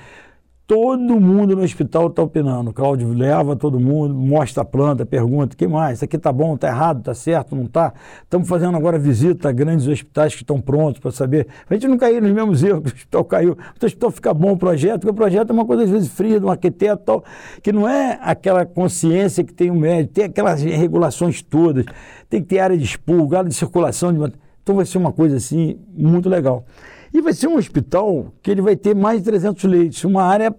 Todo mundo no hospital está opinando. O Cláudio leva todo mundo, mostra a planta, pergunta: que mais? Isso aqui está bom, está errado, está certo, não está? Estamos fazendo agora visita a grandes hospitais que estão prontos para saber. A gente não cair nos mesmos erros que o hospital caiu. O hospital fica bom o projeto, porque o projeto é uma coisa às vezes fria de um arquiteto tal, que não é aquela consciência que tem o médico, tem aquelas regulações todas, tem que ter área de expulgo, área de circulação. De... Então vai ser uma coisa assim muito legal. E vai ser um hospital que ele vai ter mais de 300 leitos, uma área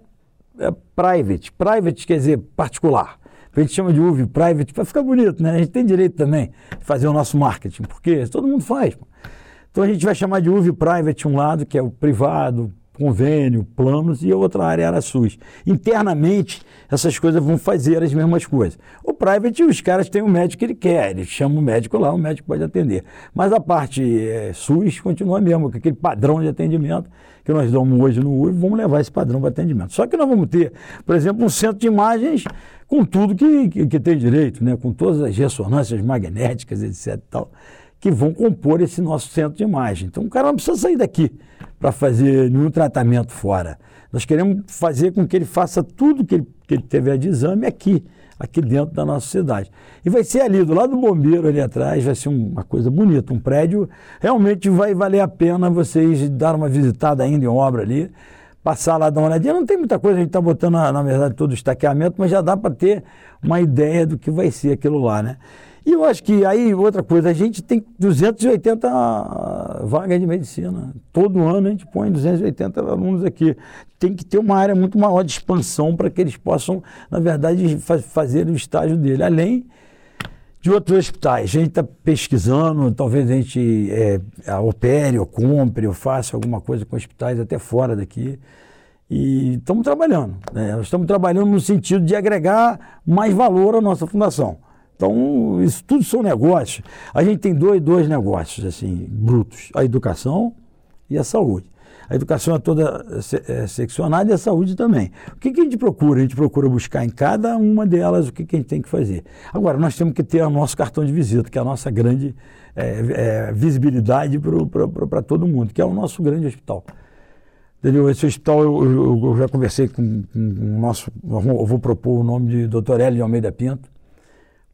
é, private. Private quer dizer particular. A gente chama de UV private para ficar bonito, né? A gente tem direito também de fazer o nosso marketing, porque todo mundo faz. Então a gente vai chamar de UV private um lado, que é o privado, convênio, planos, e a outra área era SUS. Internamente, essas coisas vão fazer as mesmas coisas. O private, os caras têm o médico que ele quer, ele chama o médico lá, o médico pode atender. Mas a parte é, SUS continua mesmo, com aquele padrão de atendimento que nós damos hoje no URI, vamos levar esse padrão para atendimento. Só que nós vamos ter, por exemplo, um centro de imagens com tudo que, que, que tem direito, né? com todas as ressonâncias magnéticas, etc. Tal que vão compor esse nosso centro de imagem. Então o cara não precisa sair daqui para fazer nenhum tratamento fora. Nós queremos fazer com que ele faça tudo que ele, que ele tiver de exame aqui, aqui dentro da nossa cidade. E vai ser ali, do lado do bombeiro ali atrás, vai ser uma coisa bonita, um prédio. Realmente vai valer a pena vocês dar uma visitada ainda em obra ali, passar lá, dar uma olhadinha. Não tem muita coisa, a gente está botando, na, na verdade, todo o estaqueamento, mas já dá para ter uma ideia do que vai ser aquilo lá, né? E eu acho que aí, outra coisa, a gente tem 280 vagas de medicina. Todo ano a gente põe 280 alunos aqui. Tem que ter uma área muito maior de expansão para que eles possam, na verdade, fazer o estágio dele. Além de outros hospitais. A gente está pesquisando, talvez a gente é, opere ou compre ou faça alguma coisa com hospitais até fora daqui. E estamos trabalhando. Né? Estamos trabalhando no sentido de agregar mais valor à nossa fundação. Então, isso tudo são negócios. A gente tem dois, dois negócios, assim, brutos: a educação e a saúde. A educação é toda é, seccionada e a saúde também. O que, que, a gente procura? A gente procura buscar em cada uma delas o que, que a gente tem que fazer. Agora, nós temos que ter o nosso cartão de visita, que é a nossa grande é, é, visibilidade para todo mundo, que é o nosso grande hospital. Entendeu? Esse hospital, eu, eu, eu já conversei com, com o nosso. Eu vou propor o nome de Dr. Hélio de Almeida Pinto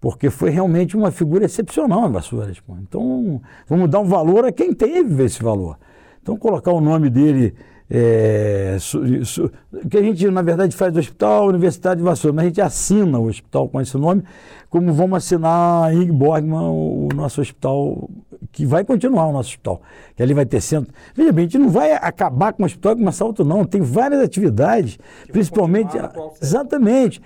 porque foi realmente uma figura excepcional na Vassouras. Pô. Então, vamos dar um valor a quem teve esse valor. Então, colocar o nome dele, é, su, su, que a gente, na verdade, faz do Hospital Universidade de Vassouras, mas a gente assina o hospital com esse nome, como vamos assinar em Borgman o, o nosso hospital, que vai continuar o nosso hospital, que ali vai ter centro. Veja bem, a gente não vai acabar com o hospital e começar outro, não. Tem várias atividades, que principalmente. Exatamente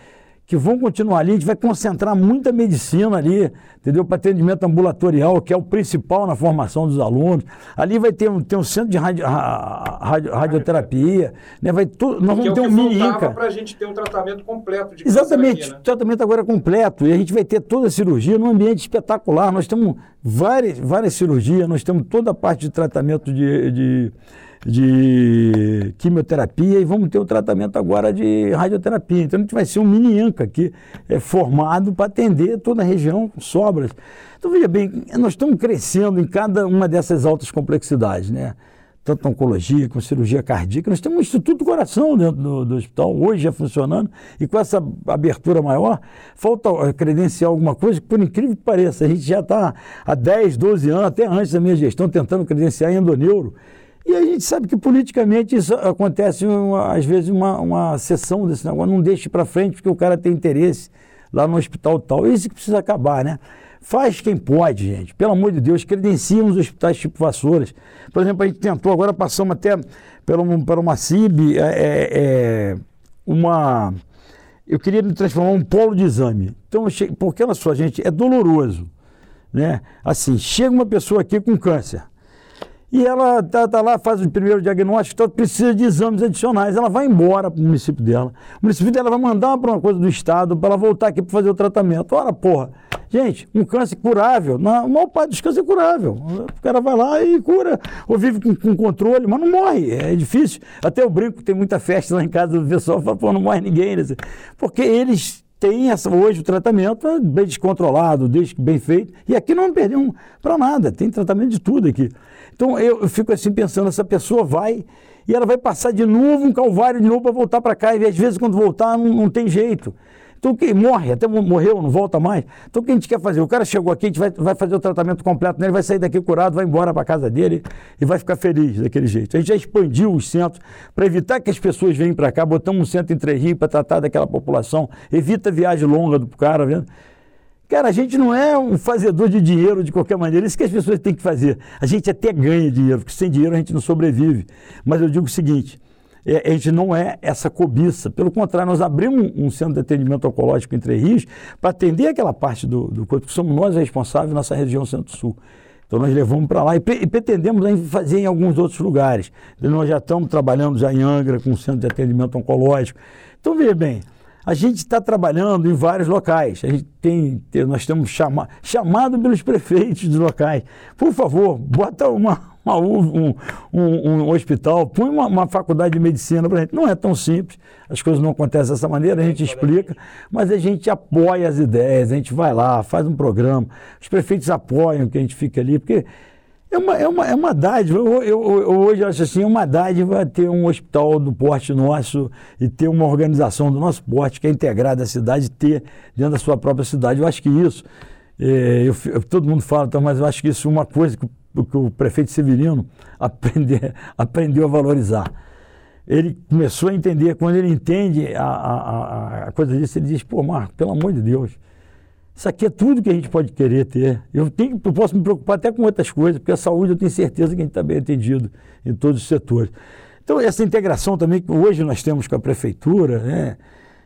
que vão continuar ali, a gente vai concentrar muita medicina ali, entendeu? Para atendimento ambulatorial, que é o principal na formação dos alunos. Ali vai ter um, ter um centro de radio, radio, radioterapia, né? vai tu, nós vamos ter
é
um mini INCA.
para a gente ter um tratamento completo de
Exatamente,
aqui, né?
tratamento agora completo. E a gente vai ter toda a cirurgia num ambiente espetacular. Nós temos várias, várias cirurgias, nós temos toda a parte de tratamento de, de de quimioterapia e vamos ter o tratamento agora de radioterapia. Então a gente vai ser um mini INCA aqui, é, formado para atender toda a região com sobras. Então veja bem, nós estamos crescendo em cada uma dessas altas complexidades, né? Tanto oncologia como cirurgia cardíaca. Nós temos um Instituto do Coração dentro do, do hospital, hoje já funcionando, e com essa abertura maior, falta credenciar alguma coisa que, por incrível que pareça, a gente já está há 10, 12 anos, até antes da minha gestão, tentando credenciar endoneuro e a gente sabe que politicamente isso acontece, uma, às vezes, uma, uma sessão desse negócio, não deixe para frente porque o cara tem interesse lá no hospital tal. Isso que precisa acabar, né? Faz quem pode, gente. Pelo amor de Deus, credenciam os hospitais tipo Vassouras. Por exemplo, a gente tentou, agora passamos até pela, pela uma CIB, é, é, é, uma... Eu queria me transformar em um polo de exame. Então, porque, olha só, gente, é doloroso. Né? Assim, chega uma pessoa aqui com câncer. E ela está tá lá, faz o primeiro diagnóstico, então precisa de exames adicionais. Ela vai embora para o município dela. O município dela vai mandar para uma coisa do Estado para ela voltar aqui para fazer o tratamento. Ora, porra, gente, um câncer curável, na, maior parte dos cânceres é curável. O cara vai lá e cura, ou vive com, com controle, mas não morre. É difícil. Até o brinco, tem muita festa lá em casa, o pessoal fala, pô, não morre ninguém. Né? Porque eles tem essa, hoje o tratamento é bem descontrolado, bem feito. E aqui não perdemos para nada, tem tratamento de tudo aqui. Então eu, fico assim pensando, essa pessoa vai e ela vai passar de novo um calvário de novo para voltar para cá, e às vezes quando voltar não, não tem jeito. Então, quem morre, até morreu, não volta mais. Então, o que a gente quer fazer? O cara chegou aqui, a gente vai, vai fazer o tratamento completo nele, vai sair daqui curado, vai embora para casa dele e vai ficar feliz daquele jeito. A gente já expandiu os centros para evitar que as pessoas venham para cá, botamos um centro em Três Rios para tratar daquela população, evita viagem longa do cara, vendo? Cara, a gente não é um fazedor de dinheiro de qualquer maneira, isso que as pessoas têm que fazer. A gente até ganha dinheiro, porque sem dinheiro a gente não sobrevive. Mas eu digo o seguinte: é, a gente não é essa cobiça. Pelo contrário, nós abrimos um centro de atendimento oncológico em Rios para atender aquela parte do, do corpo, que somos nós responsáveis nossa região Centro-Sul. Então nós levamos para lá e, e, pretendemos fazer em alguns outros lugares. Nós já estamos trabalhando já em Angra com um centro de atendimento oncológico. Então veja bem, A gente está trabalhando em vários locais. A gente tem, nós temos chama, chamado pelos prefeitos dos locais. Por favor, bota uma, uma um, um, um, hospital, põe uma, uma faculdade de medicina para a gente. Não é tão simples, as coisas não acontecem dessa maneira, a gente explica, mas a gente apoia as ideias, a gente vai lá, faz um programa, os prefeitos apoiam que a gente fique ali, porque é uma, é uma, é uma dádiva. Eu, eu, eu, hoje acho assim, uma dádiva ter um hospital do porte nosso e ter uma organização do nosso porte que é integrada à cidade, ter dentro da sua própria cidade. Eu acho que isso, é, eu, todo mundo fala, então, mas eu acho que isso é uma coisa que, que o prefeito Severino (laughs) aprender, aprendeu a valorizar. Ele começou a entender, quando ele entende a, a, a coisa disso, ele diz, pô, Marco, pelo amor de Deus, isso aqui é tudo que a gente pode querer ter. Eu, tenho, eu posso me preocupar até com outras coisas, porque a saúde eu tenho certeza que a gente está bem atendido em todos os setores. Então, essa integração também que hoje nós temos com a prefeitura, né,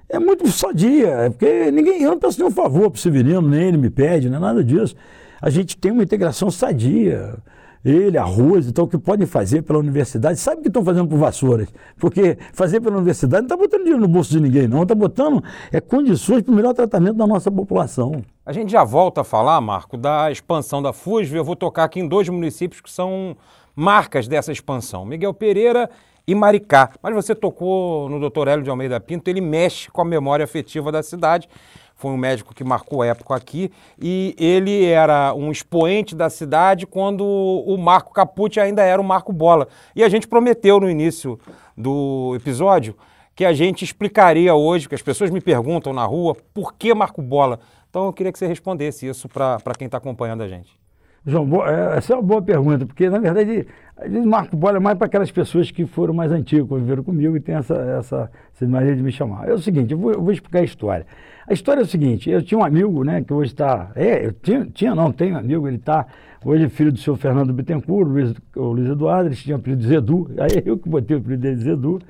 é muito sadia, é porque ninguém, eu não peço nenhum favor para o Severino, nem ele me pede, não é nada disso. A gente tem uma integração sadia ele, a Rose, então, o que podem fazer pela universidade, sabe o que estão fazendo por Vassouras? Porque fazer pela universidade não está botando dinheiro no bolso de ninguém, não, está botando é, condições para o melhor tratamento da nossa população.
A gente já volta a falar, Marco, da expansão da FUSV. Eu vou tocar aqui em dois municípios que são marcas dessa expansão: Miguel Pereira e Maricá. Mas você tocou no doutor Hélio de Almeida Pinto, ele mexe com a memória afetiva da cidade foi um médico que marcou época aqui, e ele era um expoente da cidade quando o Marco Capucci ainda era o Marco Bola. E a gente prometeu no início do episódio que a gente explicaria hoje, que as pessoas me perguntam na rua, por que Marco Bola? Então eu queria que você respondesse isso para quem está acompanhando a gente.
João, é, essa é uma boa pergunta, porque na verdade, Marco Bola é mais para aquelas pessoas que foram mais antigas, conviveram comigo e tem essa, essa, essa maneira de me chamar. É o seguinte, eu vou, eu vou explicar a história. A história é o seguinte, eu tinha um amigo, né, que hoje está. É, eu tinha, tinha não, tenho um amigo, ele está. Hoje é filho do senhor Fernando Bittencourt, Luiz, o Luiz Eduardo, ele tinha o apelido de Zedu, (laughs) aí eu que botei o apelido dele de Zedu.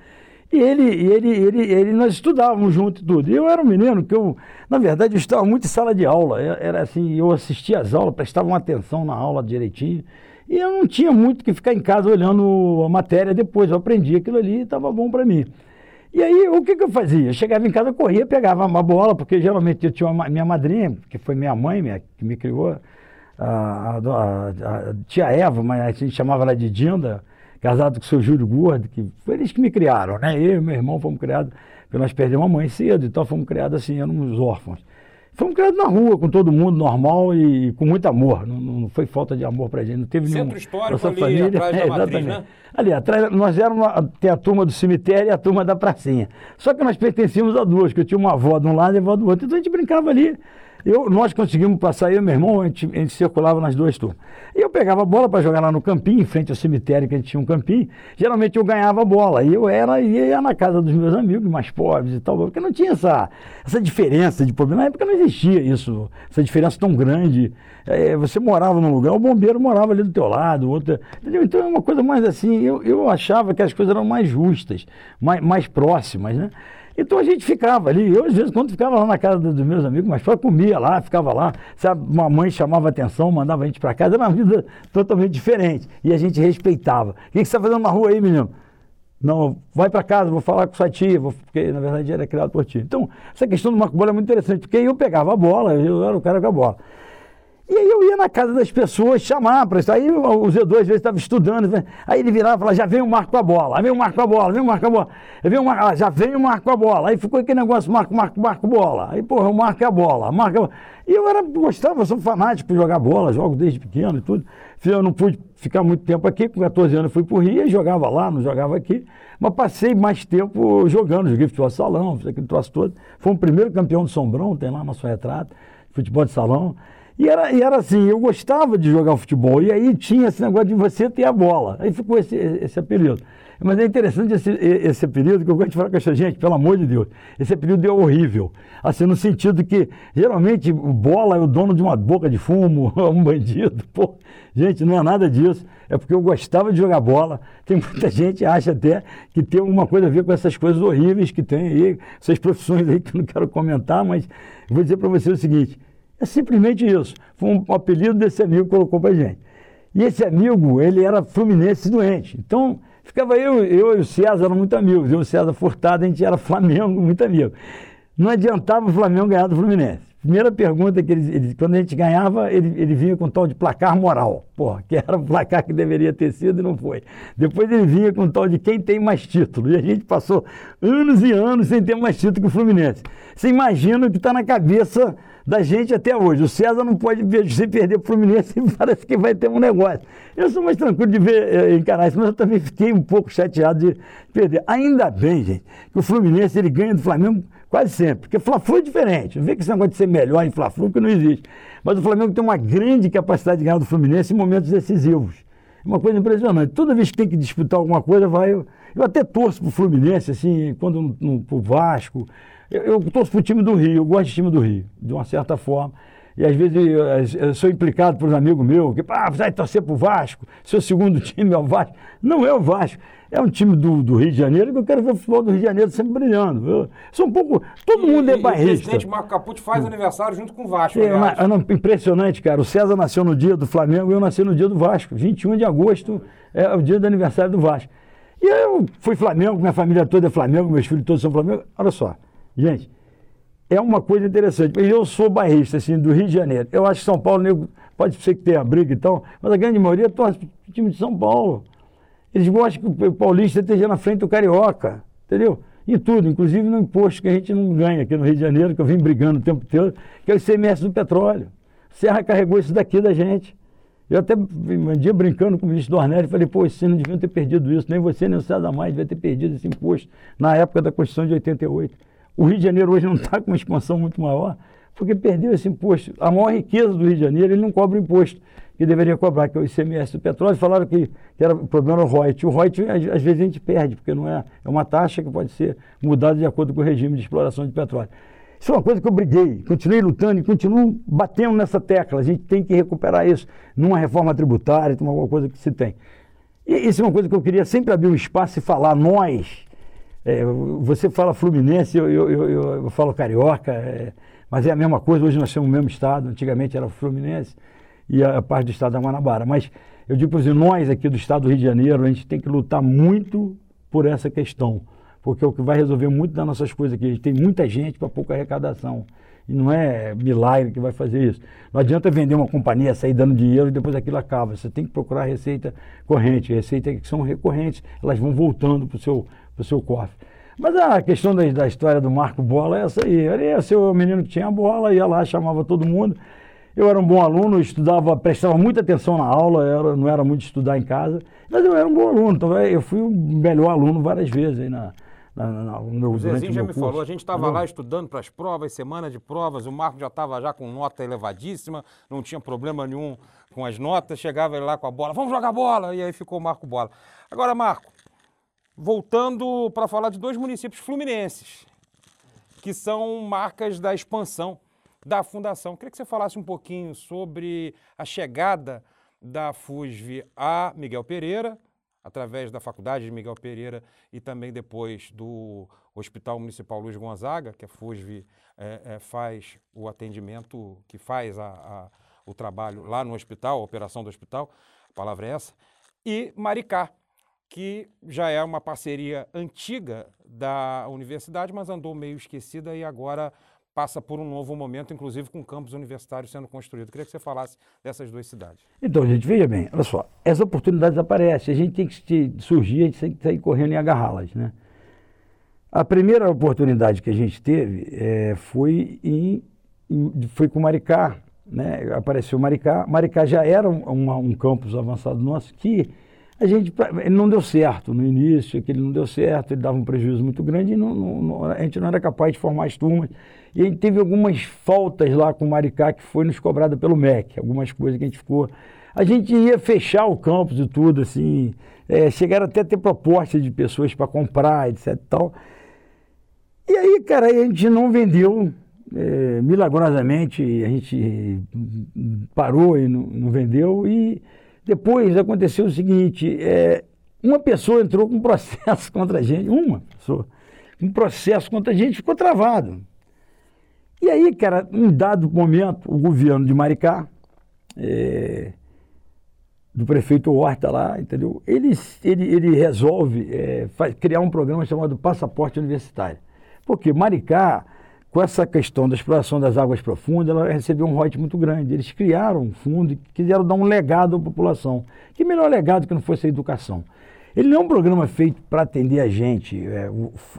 E ele, ele, ele, ele, nós estudávamos junto tudo. Eu era um menino que eu, na verdade, eu estava muito em sala de aula. Era assim, eu assistia às aulas, prestava uma atenção na aula direitinho. E eu não tinha muito que ficar em casa olhando a matéria depois. Eu aprendi aquilo ali e estava bom para mim. E aí, o que, que eu fazia? Eu chegava em casa, corria, pegava uma bola, porque geralmente eu tinha uma, minha madrinha, que foi minha mãe, minha, que me criou, a, a, a, a, tia Eva, mas a gente chamava ela de Dinda, casado com o seu Júlio Gordo, que foi eles que me criaram, né? Eu e meu irmão fomos criados, porque nós perdemos a mãe cedo, então fomos criados assim, éramos órfãos. Fomos criados na rua, com todo mundo normal e com muito amor. Não, não foi falta de amor pra gente. Não teve
Centro nenhum. histórico ali família, atrás (laughs) é, da matriz, né?
Ali atrás, nós éramos, tem a turma do cemitério e a turma da pracinha. Só que nós pertencíamos a duas, que eu tinha uma avó de um lado e a avó do outro. Então a gente brincava ali. Eu, nós conseguimos passar, eu e meu irmão, a gente, a gente circulava nas duas turmas. E eu pegava a bola para jogar lá no campinho, em frente ao cemitério, que a gente tinha um campinho. Geralmente eu ganhava a bola. E eu era, ia na casa dos meus amigos mais pobres e tal, porque não tinha essa, essa diferença de problema. Na época não existia isso, essa diferença tão grande. É, você morava num lugar, o bombeiro morava ali do teu lado, outro. Entendeu? Então é uma coisa mais assim, eu, eu achava que as coisas eram mais justas, mais, mais próximas, né? Então a gente ficava ali. Eu, às vezes, quando ficava lá na casa dos meus amigos, mas só comia lá, ficava lá. Sabe, uma mãe chamava atenção, mandava a gente para casa. Era uma vida totalmente diferente. E a gente respeitava. O que, você está fazendo na rua aí, menino? Não, vai para casa, vou falar com sua tia, vou, porque na verdade era criado por tia. Então, essa questão do Marco Bola é muito interessante, porque eu pegava a bola, eu era o cara com a bola. E aí eu ia na casa das pessoas chamar para isso. Aí o Z2 às vezes estava estudando, aí ele virava e falava, já vem o Marco com a bola, vem o Marco com a bola, vem o Marco com a bola, vem o Marco, já vem o Marco com a bola. Aí ficou aquele negócio, Marco, Marco, Marco, bola. Aí, porra, o Marco é a bola, Marco é a bola. E eu era, gostava, sou fanático por jogar bola, jogo desde pequeno e tudo. Eu não pude ficar muito tempo aqui, com 14 anos fui para o Rio, jogava lá, não jogava aqui. Mas passei mais tempo jogando, joguei futebol de salão, fiz aquele troço todo. Foi o primeiro campeão de Sombrão, tem lá nosso retrato, futebol de salão. E era, e era assim, eu gostava de jogar futebol, e aí tinha esse negócio de você ter a bola. Aí ficou esse, esse apelido. Mas é interessante esse, esse apelido, que eu gosto de falar com essa gente, pelo amor de Deus. Esse apelido é horrível. Assim, no sentido que, geralmente, bola é o dono de uma boca de fumo, (laughs) um bandido. Pô, gente, não é nada disso. É porque eu gostava de jogar bola. Tem muita gente que acha até que tem alguma coisa a ver com essas coisas horríveis que tem aí, essas profissões aí que eu não quero comentar, mas vou dizer para você o seguinte é simplesmente isso. Foi um apelido desse amigo que colocou pra gente. E esse amigo, ele era fluminense doente. Então, ficava eu, eu e o César eram muito amigos. Eu e o César Furtado, a gente era (laughs) Flamengo, muito amigo. não adiantava o Flamengo ganhar do Fluminense. Primeira pergunta que ele, ele, quando a gente ganhava, ele, ele vinha com tal de placar moral, porra, que era o placar que deveria ter sido e não foi. Depois ele vinha com tal de quem tem mais título. E a gente passou anos e anos sem ter mais título que o Fluminense. Você imagina o que está na cabeça da gente até hoje. O César não pode ver se perder para o Fluminense (laughs) parece que vai ter um negócio. Eu sou mais tranquilo de ver é, encarar isso, mas eu também fiquei um pouco chateado de perder. Ainda bem, gente, que o Fluminense ele ganha do Flamengo Quase sempre. Porque Fla-Flu é diferente. Não vê que esse negócio de ser melhor em Fla-Flu que não existe. Mas o Flamengo tem uma grande capacidade de ganhar do Fluminense em momentos decisivos. Uma coisa impressionante. Toda vez que tem que disputar alguma coisa, vai. Eu, eu até torço pro Fluminense, assim, quando no, pro Vasco. Eu, eu torço pro time do Rio, eu gosto do time do Rio, de uma certa forma. E às vezes eu, sou implicado por um amigo meu, que ah, vai torcer pro Vasco, seu segundo (laughs) time é o Vasco. Não é o Vasco é um time do, do Rio de Janeiro que eu quero ver o futebol do Rio de Janeiro sempre brilhando. Eu sou um pouco. Todo
e,
mundo é
bairrista.
O
presidente Marco Capucci faz aniversário junto com o Vasco.
É, mas, impressionante, cara. O César nasceu no dia do Flamengo e eu nasci no dia do Vasco. 21 de agosto é o dia do aniversário do Vasco. E eu fui Flamengo, minha família toda é Flamengo, meus filhos todos são Flamengo. Olha só, gente, é uma coisa interessante. Eu sou bairrista, assim, do Rio de Janeiro. Eu acho que São Paulo, nego, pode ser que tenha briga e então, mas a grande maioria torce o time de São Paulo. Eles gostam que o paulista esteja na frente do carioca, entendeu? Em tudo, inclusive no imposto que a gente não ganha aqui no Rio de Janeiro, que eu vim brigando o tempo todo, que é o ICMS do petróleo. Serra carregou isso daqui da gente. Eu até um dia brincando com o ministro Dornelli, falei, pô, vocês não deviam ter perdido isso, nem você nem o César Mais devia ter perdido esse imposto na época da Constituição de 88. O Rio de Janeiro hoje não está com uma expansão muito maior, porque perdeu esse imposto. A maior riqueza do Rio de Janeiro, ele não cobra imposto que deveria cobrar, que é o ICMS do petróleo, falaram que, que era o problema o ROIT. O ROIT, às, vezes, a gente perde, porque não é, é uma taxa que pode ser mudada de acordo com o regime de exploração de petróleo. Isso é uma coisa que eu briguei, continuei lutando e continuo batendo nessa tecla. A gente tem que recuperar isso numa reforma tributária, numa coisa que se tem. E isso é uma coisa que eu queria sempre abrir um espaço e falar, nós. É, você fala Fluminense, eu, eu, eu, eu falo Carioca, é, mas é a mesma coisa, hoje nós temos o mesmo estado, antigamente era Fluminense e a, parte do estado da Guanabara. Mas eu digo para você, nós aqui do estado do Rio de Janeiro, a gente tem que lutar muito por essa questão, porque é o que vai resolver muito das nossas coisas aqui. A gente tem muita gente para pouca arrecadação. E não é milagre que vai fazer isso. Não adianta vender uma companhia, sair dando dinheiro e depois aquilo acaba. Você tem que procurar receita corrente, receitas que são recorrentes, elas vão voltando para o seu, pro seu cofre. Mas a questão da, da, história do Marco Bola é essa aí. Ele ia ser o menino que tinha a bola, ia lá, chamava todo mundo. Eu era um bom aluno, estudava, prestava muita atenção na aula, era, não era muito estudar em casa, mas eu era um bom aluno, então eu fui o melhor aluno várias vezes aí na, na, na, no meu,
o Zezinho já me
curso.
falou, a gente estava lá estudando para as provas, semana de provas, o Marco já estava já com nota elevadíssima, não tinha problema nenhum com as notas, chegava ele lá com a bola, vamos jogar bola, e aí ficou o Marco Bola. Agora, Marco, voltando para falar de dois municípios fluminenses, que são marcas da expansão da Fundação. Queria que você falasse um pouquinho sobre a chegada da FUSV a Miguel Pereira, através da Faculdade de Miguel Pereira e também depois do Hospital Municipal Luiz Gonzaga, que a FUSV é, é, faz o atendimento, que faz a, a, o trabalho lá no hospital, a operação do hospital, a palavra é essa, e Maricá, que já é uma parceria antiga da universidade, mas andou meio esquecida e agora passa por um novo momento, inclusive com campos universitários sendo construídos. Queria que você falasse dessas duas cidades.
Então, gente, veja bem, olha só, as oportunidades aparecem, a gente tem que surgir, a gente tem que sair correndo e agarrá-las, né? A primeira oportunidade que a gente teve é, foi, em, em, foi com Maricá, né? Apareceu Maricá, Maricá já era um, um campus avançado nosso que a gente ele não deu certo no início, que ele não deu certo, ele dava um prejuízo muito grande e não, não, a gente não era capaz de formar as turmas. E a gente teve algumas faltas lá com o Maricá que foi nos cobrada pelo MEC, algumas coisas que a gente ficou. A gente ia fechar o campus e tudo, assim. É, chegaram até a ter propostas de pessoas para comprar, etc e tal. E aí, cara, a gente não vendeu. É, milagrosamente, a gente parou e não, não, vendeu. E depois aconteceu o seguinte: é, uma pessoa entrou com um processo (laughs) contra a gente, uma pessoa, um processo contra a gente ficou travado. E aí, cara, em dado momento, o governo de Maricá, é, do prefeito Horta lá, entendeu? Ele, ele, ele resolve é, faz, criar um programa chamado Passaporte Universitário. Porque Maricá, com essa questão da exploração das águas profundas, ela recebeu um rote muito grande. Eles criaram um fundo e quiseram dar um legado à população. Que melhor legado que não fosse a educação? Ele não é um programa feito para atender a gente, é,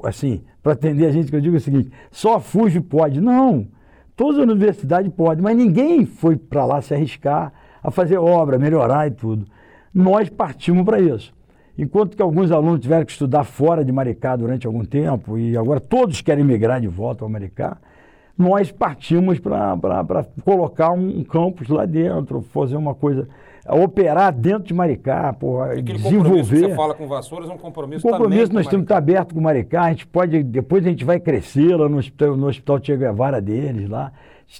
assim, para atender a gente, que eu digo o seguinte, só a FUJ pode. Não, toda a universidade pode, mas ninguém foi para lá se arriscar a fazer obra, melhorar e tudo. Nós partimos para isso. Enquanto que alguns alunos tiveram que estudar fora de Maricá durante algum tempo, e agora todos querem migrar de volta ao Maricá, nós partimos para colocar um, um campus lá dentro, fazer uma coisa operar dentro de Maricá, porra, desenvolver. Que
você fala com Vassouras é um compromisso.
Um compromisso nós temos que estar aberto com Maricá. A gente pode, depois a gente vai crescer lá no hospital, no hospital Che Guevara deles lá.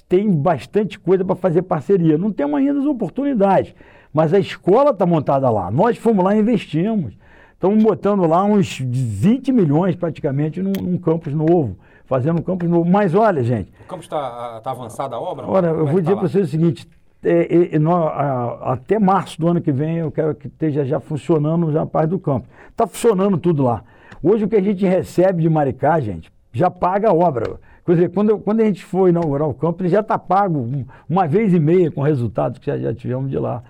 Tem bastante coisa para fazer parceria. Não temos ainda as oportunidades, mas a escola está montada lá. Nós fomos lá e investimos. Estamos botando lá uns 20 milhões praticamente num, num campus novo fazendo um campus novo. Mas olha, gente.
O campus está tá avançada a obra?
Olha, eu é vou dizer tá para vocês o seguinte: é, é, nós, a, até março do ano que vem eu quero que esteja já funcionando já a parte do campo. Está funcionando tudo lá. Hoje o que a gente recebe de Maricá, gente, já paga a obra. Quer dizer, quando, quando a gente for inaugurar o campo, ele já está pago uma vez e meia com resultados que já, já tivemos de lá.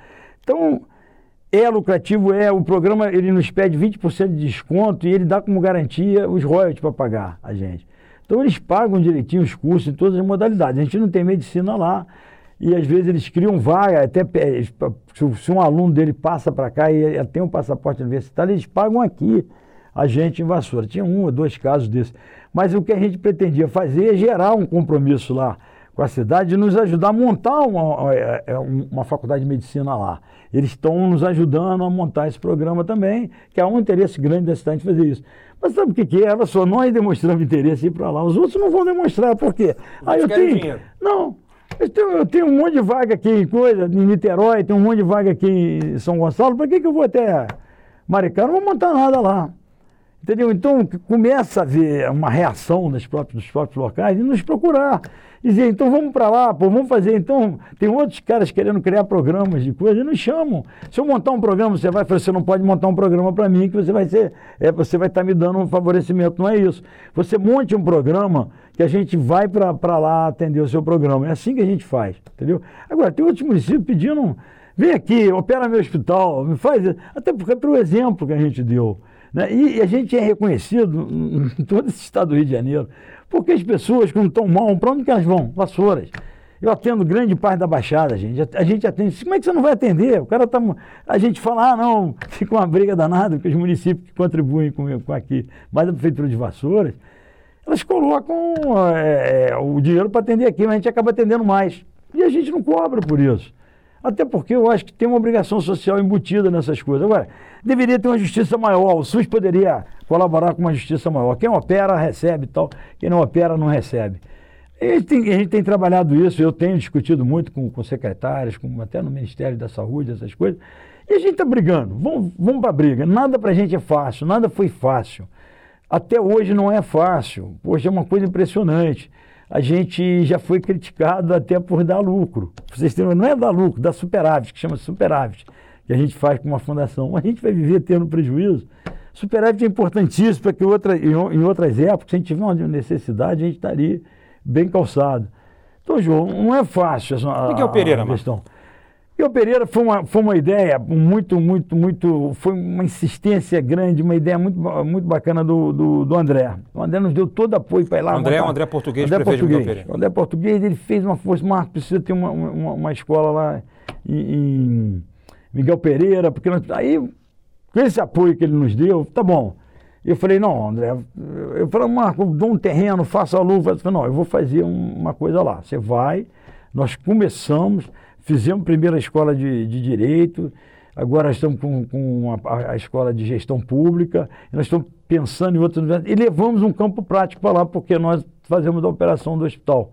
Então, é lucrativo, é. O programa ele nos pede 20% de desconto e ele dá como garantia os royalties para pagar a gente. Então eles pagam direitinho os cursos em todas as modalidades. A gente não tem medicina lá e às vezes eles criam vaga, até se um aluno dele passa para cá e tem um passaporte universitário, eles pagam aqui a gente em Vassoura. Tinha um ou dois casos desses. Mas o que a gente pretendia fazer é gerar um compromisso lá com a cidade e nos ajudar a montar uma, é, é, uma faculdade de medicina lá. Eles estão nos ajudando a montar esse programa também, que é um interesse grande da cidade fazer isso. Mas sabe o que, que é? Ela só nós demonstramos interesse em ir para lá. Os outros não vão demonstrar, por quê?
Aí eu tenho. Dinheiro.
Não, eu tenho, eu tenho, um monte de vaga aqui em coisa, em Niterói, tem um monte de vaga aqui em São Gonçalo, para que, que eu vou até Maricá? Não vou montar nada lá. Entendeu? Então começa a haver uma reação nos próprios, dos próprios locais e nos procurar dizer, então vamos para lá, pô, vamos fazer. Então, tem outros caras querendo criar programas de coisa e nos chamam. Se eu montar um programa, você vai você não pode montar um programa para mim, que você vai ser, é, você vai estar tá me dando um favorecimento. Não é isso. Você monte um programa que a gente vai para lá atender o seu programa. É assim que a gente faz, entendeu? Agora, tem outros municípios pedindo, vem aqui, opera meu hospital, me faz, até porque é pelo exemplo que a gente deu. Né? E, e a gente é reconhecido (laughs) em todo esse estado do Rio de Janeiro porque as pessoas, quando estão mal, para onde que elas vão? Vassouras. Eu atendo grande parte da Baixada, gente. A gente atende. Como é que você não vai atender? O cara tá. A gente fala, ah, não, (laughs) fica uma briga danada, porque os municípios que contribuem com, com aqui, mais a Prefeitura de Vassouras, elas colocam é, o dinheiro para atender aqui, mas a gente acaba atendendo mais. E a gente não cobra por isso. Até porque eu acho que tem uma obrigação social embutida nessas coisas. Agora, deveria ter uma justiça maior. O SUS poderia colaborar com uma justiça maior. Quem opera, recebe e tal. Quem não opera, não recebe. A gente, tem, a gente tem trabalhado isso, eu tenho discutido muito com, com secretários, com, até no Ministério da Saúde, essas coisas. E a gente está brigando. Vamos, vamos para a briga. Nada para a gente é fácil, nada foi fácil. Até hoje não é fácil. Poxa, é uma coisa impressionante a gente já foi criticado até por dar lucro. Vocês têm, não é dar lucro, dá superávit, que chama superávit, que a gente faz com uma fundação. A gente vai viver tendo prejuízo. Superávit é importantíssimo para que outra, em, outras épocas, se a gente tiver uma necessidade, a gente estaria bem calçado. Então, João, não é fácil essa,
a, o que é o Pereira, questão.
E o Pereira foi uma, foi uma ideia muito, muito, muito. Foi uma insistência grande, uma ideia muito, muito bacana do, do, do André. O André nos deu todo apoio para ir lá.
André, montar. André português,
André português. O André português, ele fez uma força, Marcos, precisa ter uma, uma, uma escola lá em, em, Miguel Pereira, porque nós, aí, com esse apoio que ele nos deu, tá bom. Eu falei, não, André, eu falei, Marco, dou um terreno, faça a luva. Eu falei, não, eu vou fazer uma coisa lá. Você vai, nós começamos Fizemos primeiro a escola de, de Direito, agora estamos com, com a, a, escola de gestão pública, nós estamos pensando em outras e levamos um campo prático para lá, porque nós fazemos a operação do hospital.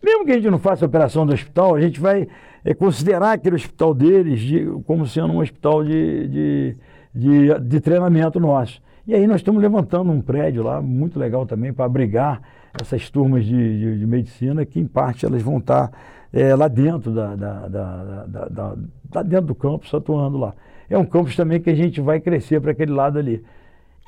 Mesmo que a gente não faça a operação do hospital, a gente vai é, considerar aquele hospital deles de, como sendo um hospital de, de, de, de treinamento nosso. E aí nós estamos levantando um prédio lá, muito legal também, para abrigar essas turmas de, de, medicina, que em parte elas vão estar é, lá dentro da, da, da, da, da, dentro do campus, atuando lá. É um campus também que a gente vai crescer para aquele lado ali.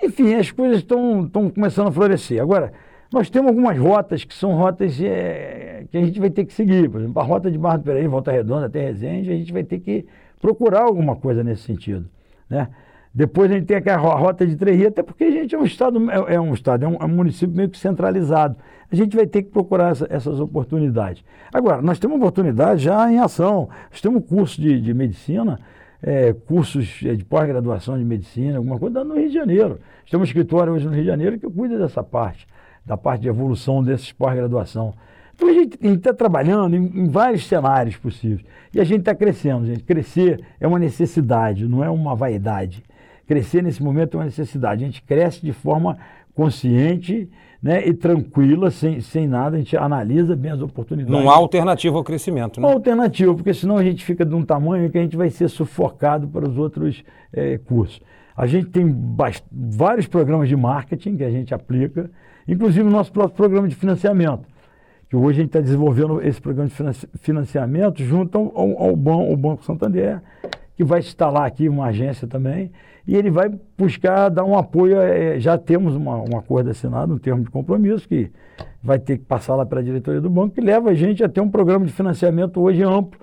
Enfim, as coisas estão começando a florescer. Agora, Nós temos algumas rotas que são rotas é, que a gente vai ter que seguir. Por exemplo, a rota de Barra do Peraí, Volta Redonda até Resende, a gente vai ter que procurar alguma coisa nesse sentido. Né? Depois a gente tem aquela rota de Três Rios, até porque a gente é um estado, é, é um estado, é um, é um, município meio que centralizado. A gente vai ter que procurar essa, essas oportunidades. Agora, nós temos oportunidade já em ação. Nós temos curso de, de medicina, é, cursos de pós-graduação de medicina, alguma coisa no Rio de Janeiro. Nós temos um escritório hoje no Rio de Janeiro que cuida dessa parte, da parte de evolução desses pós-graduação. Então a gente está trabalhando em, em, vários cenários possíveis. E a gente está crescendo, gente. Crescer é uma necessidade, não é uma vaidade crescer nesse momento é uma necessidade. A gente cresce de forma consciente né, e tranquila, sem, sem nada, a gente analisa bem as oportunidades.
Não há alternativa ao crescimento,
né? Não há alternativa, porque senão a gente fica de um tamanho que a gente vai ser sufocado para os outros é, cursos. A gente tem vários programas de marketing que a gente aplica, inclusive o nosso próprio programa de financiamento, que hoje a gente está desenvolvendo esse programa de financiamento junto ao, ao, ao, Banco, Santander, que vai instalar aqui uma agência também, e ele vai buscar dar um apoio. É, já temos uma, um acordo assinado, um termo de compromisso, que vai ter que passar lá para a diretoria do banco, que leva a gente a ter um programa de financiamento hoje amplo.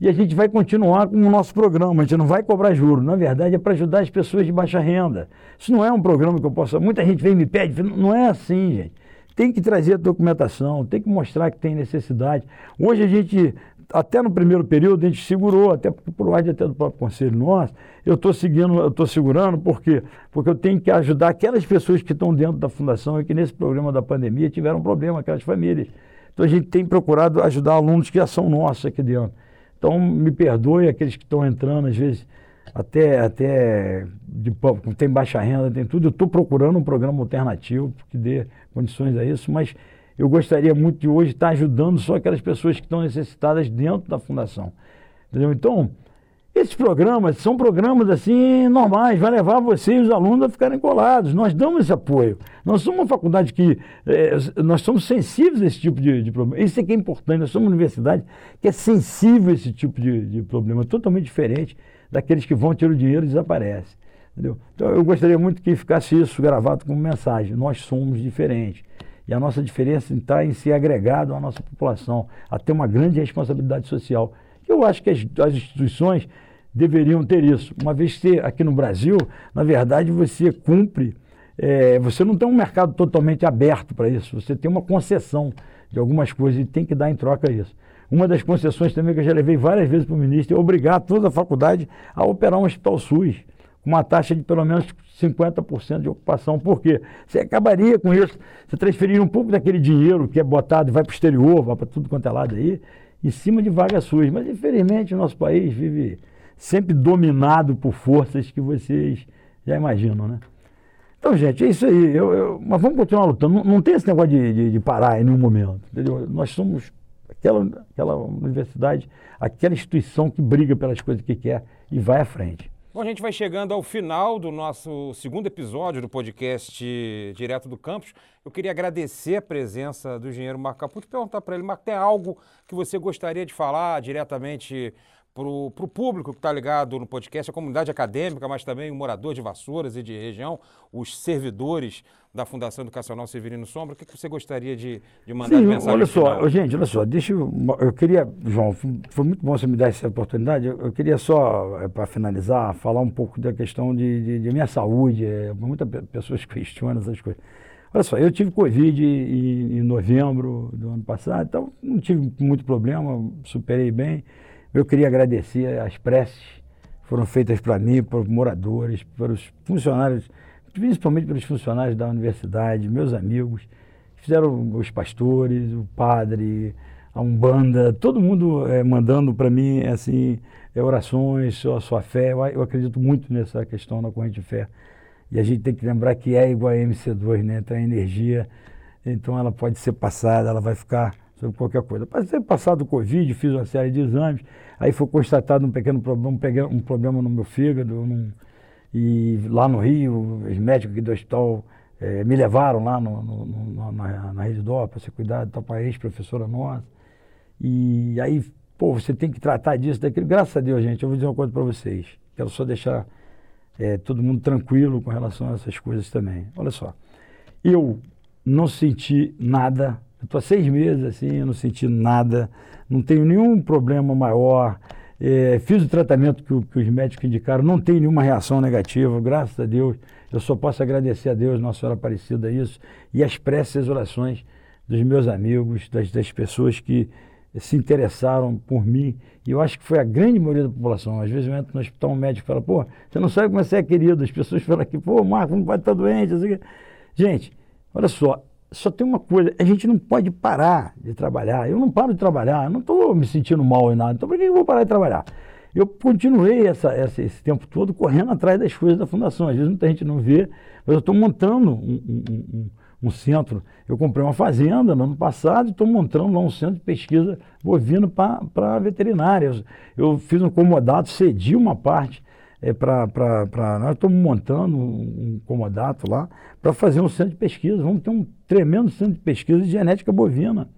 E a gente vai continuar com o nosso programa, a gente não vai cobrar juros. Na verdade, é para ajudar as pessoas de baixa renda. Isso não é um programa que eu possa. Muita gente vem e me pede, não é assim, gente. Tem que trazer a documentação, tem que mostrar que tem necessidade. Hoje a gente até no primeiro período a gente segurou, até por ordem até do próprio conselho nosso, eu estou seguindo, eu estou segurando, por quê? Porque eu tenho que ajudar aquelas pessoas que estão dentro da fundação e que nesse problema da pandemia tiveram problema, aquelas famílias. Então a gente tem procurado ajudar alunos que já são nossos aqui dentro. Então me perdoe aqueles que estão entrando, às vezes, até, até de, tem baixa renda, tem tudo. Eu estou procurando um programa alternativo que dê condições a isso, mas eu gostaria muito de hoje estar ajudando só aquelas pessoas que estão necessitadas dentro da fundação. Entendeu? Então, esses programas são programas assim normais, vai levar você e os alunos a ficarem colados. Nós damos esse apoio. Nós somos uma faculdade que é, nós somos sensíveis a esse tipo de, de, problema. Isso é que é importante. Nós somos uma universidade que é sensível a esse tipo de, de problema, totalmente diferente daqueles que vão tirar o dinheiro e desaparecem. Entendeu? Então eu gostaria muito que ficasse isso gravado como mensagem. Nós somos diferentes. E a nossa diferença está em ser agregado à nossa população, a ter uma grande responsabilidade social. Eu acho que as, as instituições deveriam ter isso. Uma vez que aqui no Brasil, na verdade, você cumpre, é, você não tem um mercado totalmente aberto para isso, você tem uma concessão de algumas coisas e tem que dar em troca isso. Uma das concessões também que eu já levei várias vezes para o ministro é obrigar toda a faculdade a operar um hospital SUS uma taxa de pelo menos 50% de ocupação. Por quê? Você acabaria com isso, você transferiria um pouco daquele dinheiro que é botado e vai para o exterior, vai para tudo quanto é lado aí, em cima de vagas suas. Mas, infelizmente, o nosso país vive sempre dominado por forças que vocês já imaginam, né? Então, gente, é isso aí. Eu, eu, mas vamos continuar lutando. Não, não tem esse negócio de, de, de, parar em nenhum momento. Entendeu? Nós somos aquela, aquela universidade, aquela instituição que briga pelas coisas que quer e vai à frente.
Bom, a gente vai chegando ao final do nosso segundo episódio do podcast Direto do Campus. Eu queria agradecer a presença do engenheiro Marco Caputo e perguntar para ele, Marco, tem algo que você gostaria de falar diretamente para o público que está ligado no podcast, a comunidade acadêmica, mas também o morador de Vassouras e de região, os servidores da Fundação Educacional Severino Sombra. O que, que você gostaria de, de mandar
Sim,
de mensagem
olha só, final? gente, olha só, deixa eu, eu queria, João, foi muito bom você me dar essa oportunidade. Eu, eu queria só, é, para finalizar, falar um pouco da questão de, de, de minha saúde. É, muitas pessoas questionam essas coisas. Olha só, eu tive Covid em, em novembro do ano passado, então não tive muito problema, superei bem. Eu queria agradecer as preces que foram feitas para mim, para os moradores, para os funcionários, principalmente pelos funcionários da universidade, meus amigos, fizeram os pastores, o padre, a Umbanda, todo mundo é, mandando para mim assim, é, orações, sua fé. Eu, eu, acredito muito nessa questão da corrente de fé. E a gente tem que lembrar que é igual a MC2, né? Então a energia, então ela pode ser passada, ela vai ficar sobre qualquer coisa. Passei passado o Covid, fiz uma série de exames, aí foi constatado um pequeno problema, um, problema no meu fígado, num, e lá no Rio, os médicos aqui do hospital é, me levaram lá no, no, no, na, na Rede Dó para ser cuidado, tá para ex-professora nossa. E aí, pô, você tem que tratar disso, daquilo. Graças a Deus, gente, eu vou dizer uma coisa para vocês. Quero só deixar é, todo mundo tranquilo com relação a essas coisas também. Olha só, eu não senti nada. Estou há seis meses assim, eu não senti nada, não tenho nenhum problema maior. É, fiz o tratamento que, que, os médicos indicaram, não tem nenhuma reação negativa, graças a Deus. Eu só posso agradecer a Deus, Nossa Senhora Aparecida, isso, e as preces e orações dos meus amigos, das, das pessoas que se interessaram por mim. E eu acho que foi a grande maioria da população. Às vezes eu entro no hospital, um médico fala, pô, você não sabe como você é querido. As pessoas falam aqui, pô, Marco, não pode estar doente. Gente, olha só, só tem uma coisa, a gente não pode parar de trabalhar. Eu não paro de trabalhar, não estou me sentindo mal em nada. Então por que eu vou parar de trabalhar? Eu continuei essa, essa, esse tempo todo correndo atrás das coisas da fundação. Às vezes muita gente não vê, mas eu estou montando um, um, um um centro. Eu comprei uma fazenda no ano passado e estou montando lá um centro de pesquisa bovino para veterinária. Eu fiz um comodato, cedi uma parte é, para. Nós estamos montando um comodato lá para fazer um centro de pesquisa. Vamos ter um tremendo centro de pesquisa de genética bovina.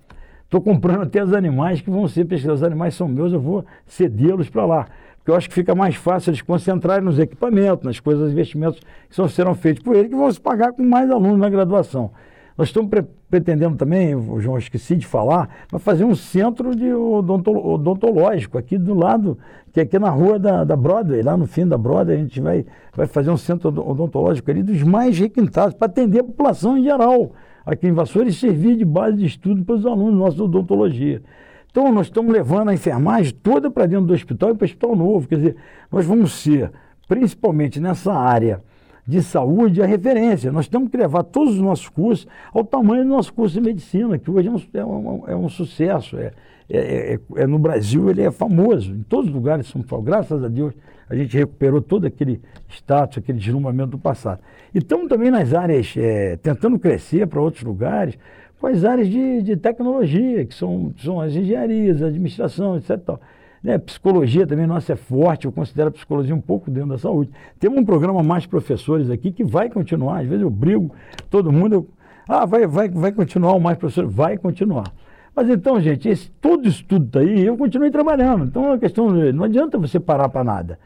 Estou comprando até os animais que vão ser pesquisados. Os animais são meus, eu vou cedê-los para lá porque eu acho que fica mais fácil eles concentrarem nos equipamentos, nas coisas, investimentos que só serão feitos por ele, que vão se pagar com mais alunos na graduação. Nós estamos pre pretendendo também, João esqueci de falar, mas fazer um centro de odontológico aqui do lado, que é aqui na rua da, da Broadway, lá no fim da Broadway, a gente vai, vai fazer um centro odontológico ali dos mais requintados, para atender a população em geral. Aqui em Vassoura e servir de base de estudo para os alunos nossos de odontologia. Então, nós estamos levando a enfermagem toda para dentro do hospital e para o hospital novo. Quer dizer, nós vamos ser, principalmente nessa área de saúde, a referência. Nós temos que levar todos os nossos cursos ao tamanho do nosso curso de medicina, que hoje é um, é um, é um sucesso. É, é, é, é, no Brasil ele é famoso, em todos os lugares São Paulo. Graças a Deus a gente recuperou todo aquele status, aquele deslumbramento do passado. E estamos também nas áreas, é, tentando crescer para outros lugares, com as áreas de, de tecnologia, que são, são as engenharias, a administração, etc. Tal. Né? Psicologia também, nossa, é forte, eu considero a psicologia um pouco dentro da saúde. Temos um programa Mais Professores aqui que vai continuar, às vezes eu brigo, todo mundo, eu, ah, vai, vai, vai continuar o Mais Professores, vai continuar. Mas então, gente, esse, todo isso tudo está aí, eu continuei trabalhando. Então, é uma questão, não adianta você parar para nada.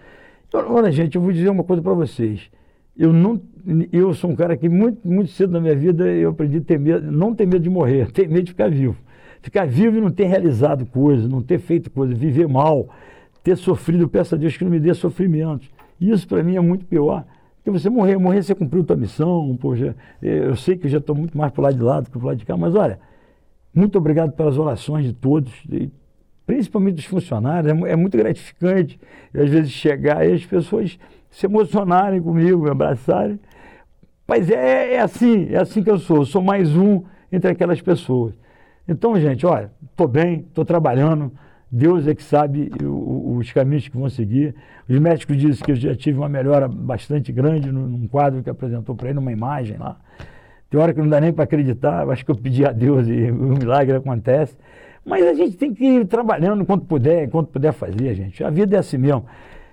Olha, gente, eu vou dizer uma coisa para vocês. Eu não eu sou um cara que muito, muito cedo na minha vida eu aprendi a ter medo, não ter medo de morrer, (laughs) ter medo de ficar vivo. Ficar vivo e não ter realizado coisas, não ter feito coisas, viver mal, ter sofrido, peço a Deus que não me dê sofrimentos. Isso para mim é muito pior. Porque você morrer, morrer você cumpriu tua missão, poxa, eu sei que eu já estou muito mais para o lado de lá do que para o lado de cá, mas olha, muito obrigado pelas orações de todos, principalmente dos funcionários, é, é muito gratificante às vezes chegar e as pessoas se emocionarem comigo, me abraçarem mas é, é assim, é assim que eu sou. Eu sou mais um entre aquelas pessoas. Então, gente, olha, estou bem, estou trabalhando. Deus é que sabe os caminhos que vão seguir. Os médicos dizem que eu já tive uma melhora bastante grande num quadro que apresentou para ele, numa imagem lá. Tem hora que não dá nem para acreditar, acho que eu pedi a Deus e (laughs) o milagre acontece. Mas a gente tem que ir trabalhando enquanto puder, enquanto puder fazer, gente. A vida é assim mesmo.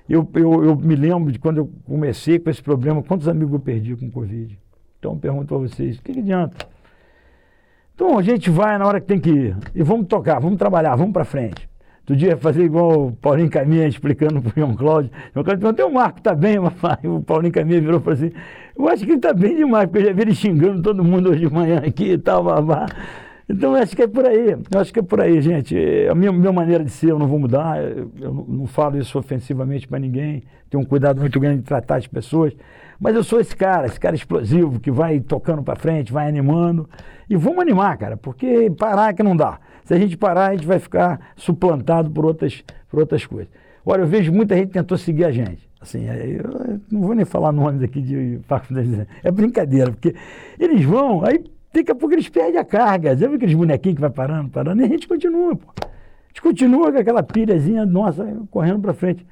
Eu, eu, eu me lembro de quando eu comecei com esse problema, quantos amigos eu perdi com Covid? Então eu pergunto para vocês, o que, que adianta? Então a gente vai na hora que tem que ir. E vamos tocar, vamos trabalhar, vamos para frente. Outro dia fazer igual o Paulinho Caminha explicando para o João Cláudio. João Cláudio perguntou, o Marco está bem, (laughs) papai? O Paulinho Caminha virou e falou assim, eu acho que ele está bem demais, porque eu já vi ele xingando todo mundo hoje de manhã aqui e tal, babá. Então, eu acho que é por aí. Eu acho que é por aí, gente. A minha, minha maneira de ser, eu não vou mudar. Eu, não falo isso ofensivamente para ninguém. Tenho um cuidado muito grande de tratar as pessoas. Mas eu sou esse cara, esse cara explosivo que vai tocando para frente, vai animando. E vamos animar, cara, porque parar é que não dá. Se a gente parar, a gente vai ficar suplantado por outras, por outras coisas. Olha, eu vejo muita gente tentou seguir a gente. Assim, eu não vou nem falar nomes aqui de É brincadeira, porque eles vão, aí Daqui a pouco eles perdem a carga. Já viu aqueles bonequinhos que vai parando, parando? E a gente continua, pô. A gente continua com aquela pilhazinha nossa correndo para frente.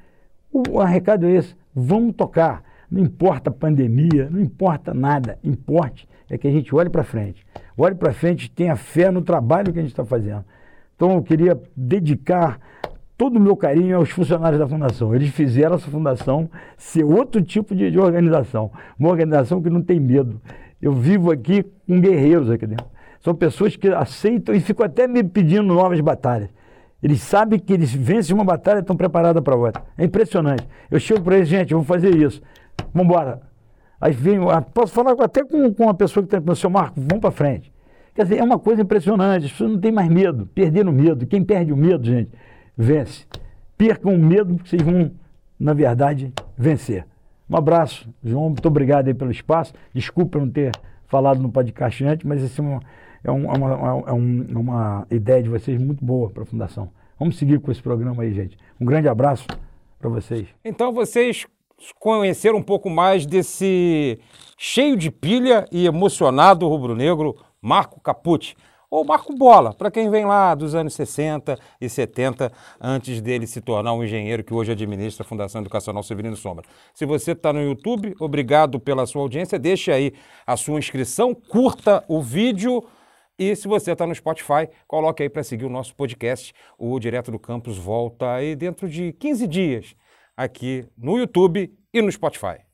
O, o recado é esse: vamos tocar. Não importa pandemia, não importa nada. Importe é que a gente olhe para frente. Olhe para frente, tenha fé no trabalho que a gente está fazendo. Então eu queria dedicar todo o meu carinho aos funcionários da fundação. Eles fizeram essa fundação ser outro tipo de, de organização. Uma organização que não tem medo. Eu vivo aqui com guerreiros aqui dentro. São pessoas que aceitam e ficam até me pedindo novas batalhas. Eles sabem que eles vencem uma batalha e estão preparados para outra. É impressionante. Eu chego para eles, gente, vamos fazer isso. Vamos embora. Aí vem, posso falar até com, com uma pessoa que está o seu Marco, vamos para frente. Quer dizer, é uma coisa impressionante, as pessoas não têm mais medo, perderam o medo. Quem perde o medo, gente, vence. Percam o medo, porque vocês vão, na verdade, vencer. Um abraço, João, muito obrigado aí pelo espaço. Desculpa não ter falado no podcast antes, mas esse é uma, é, uma, é uma, é uma ideia de vocês muito boa para a Fundação. Vamos seguir com esse programa aí, gente. Um grande abraço para vocês.
Então vocês conheceram um pouco mais desse cheio de pilha e emocionado rubro-negro Marco Capucci, ou Marco Bola, para quem vem lá dos anos 60 e 70, antes dele se tornar um engenheiro que hoje administra a Fundação Educacional Severino Sombra. Se você está no YouTube, obrigado pela sua audiência, deixe aí a sua inscrição, curta o vídeo e se você está no Spotify, coloque aí para seguir o nosso podcast. O Direto do Campus volta aí dentro de 15 dias aqui no YouTube e no Spotify.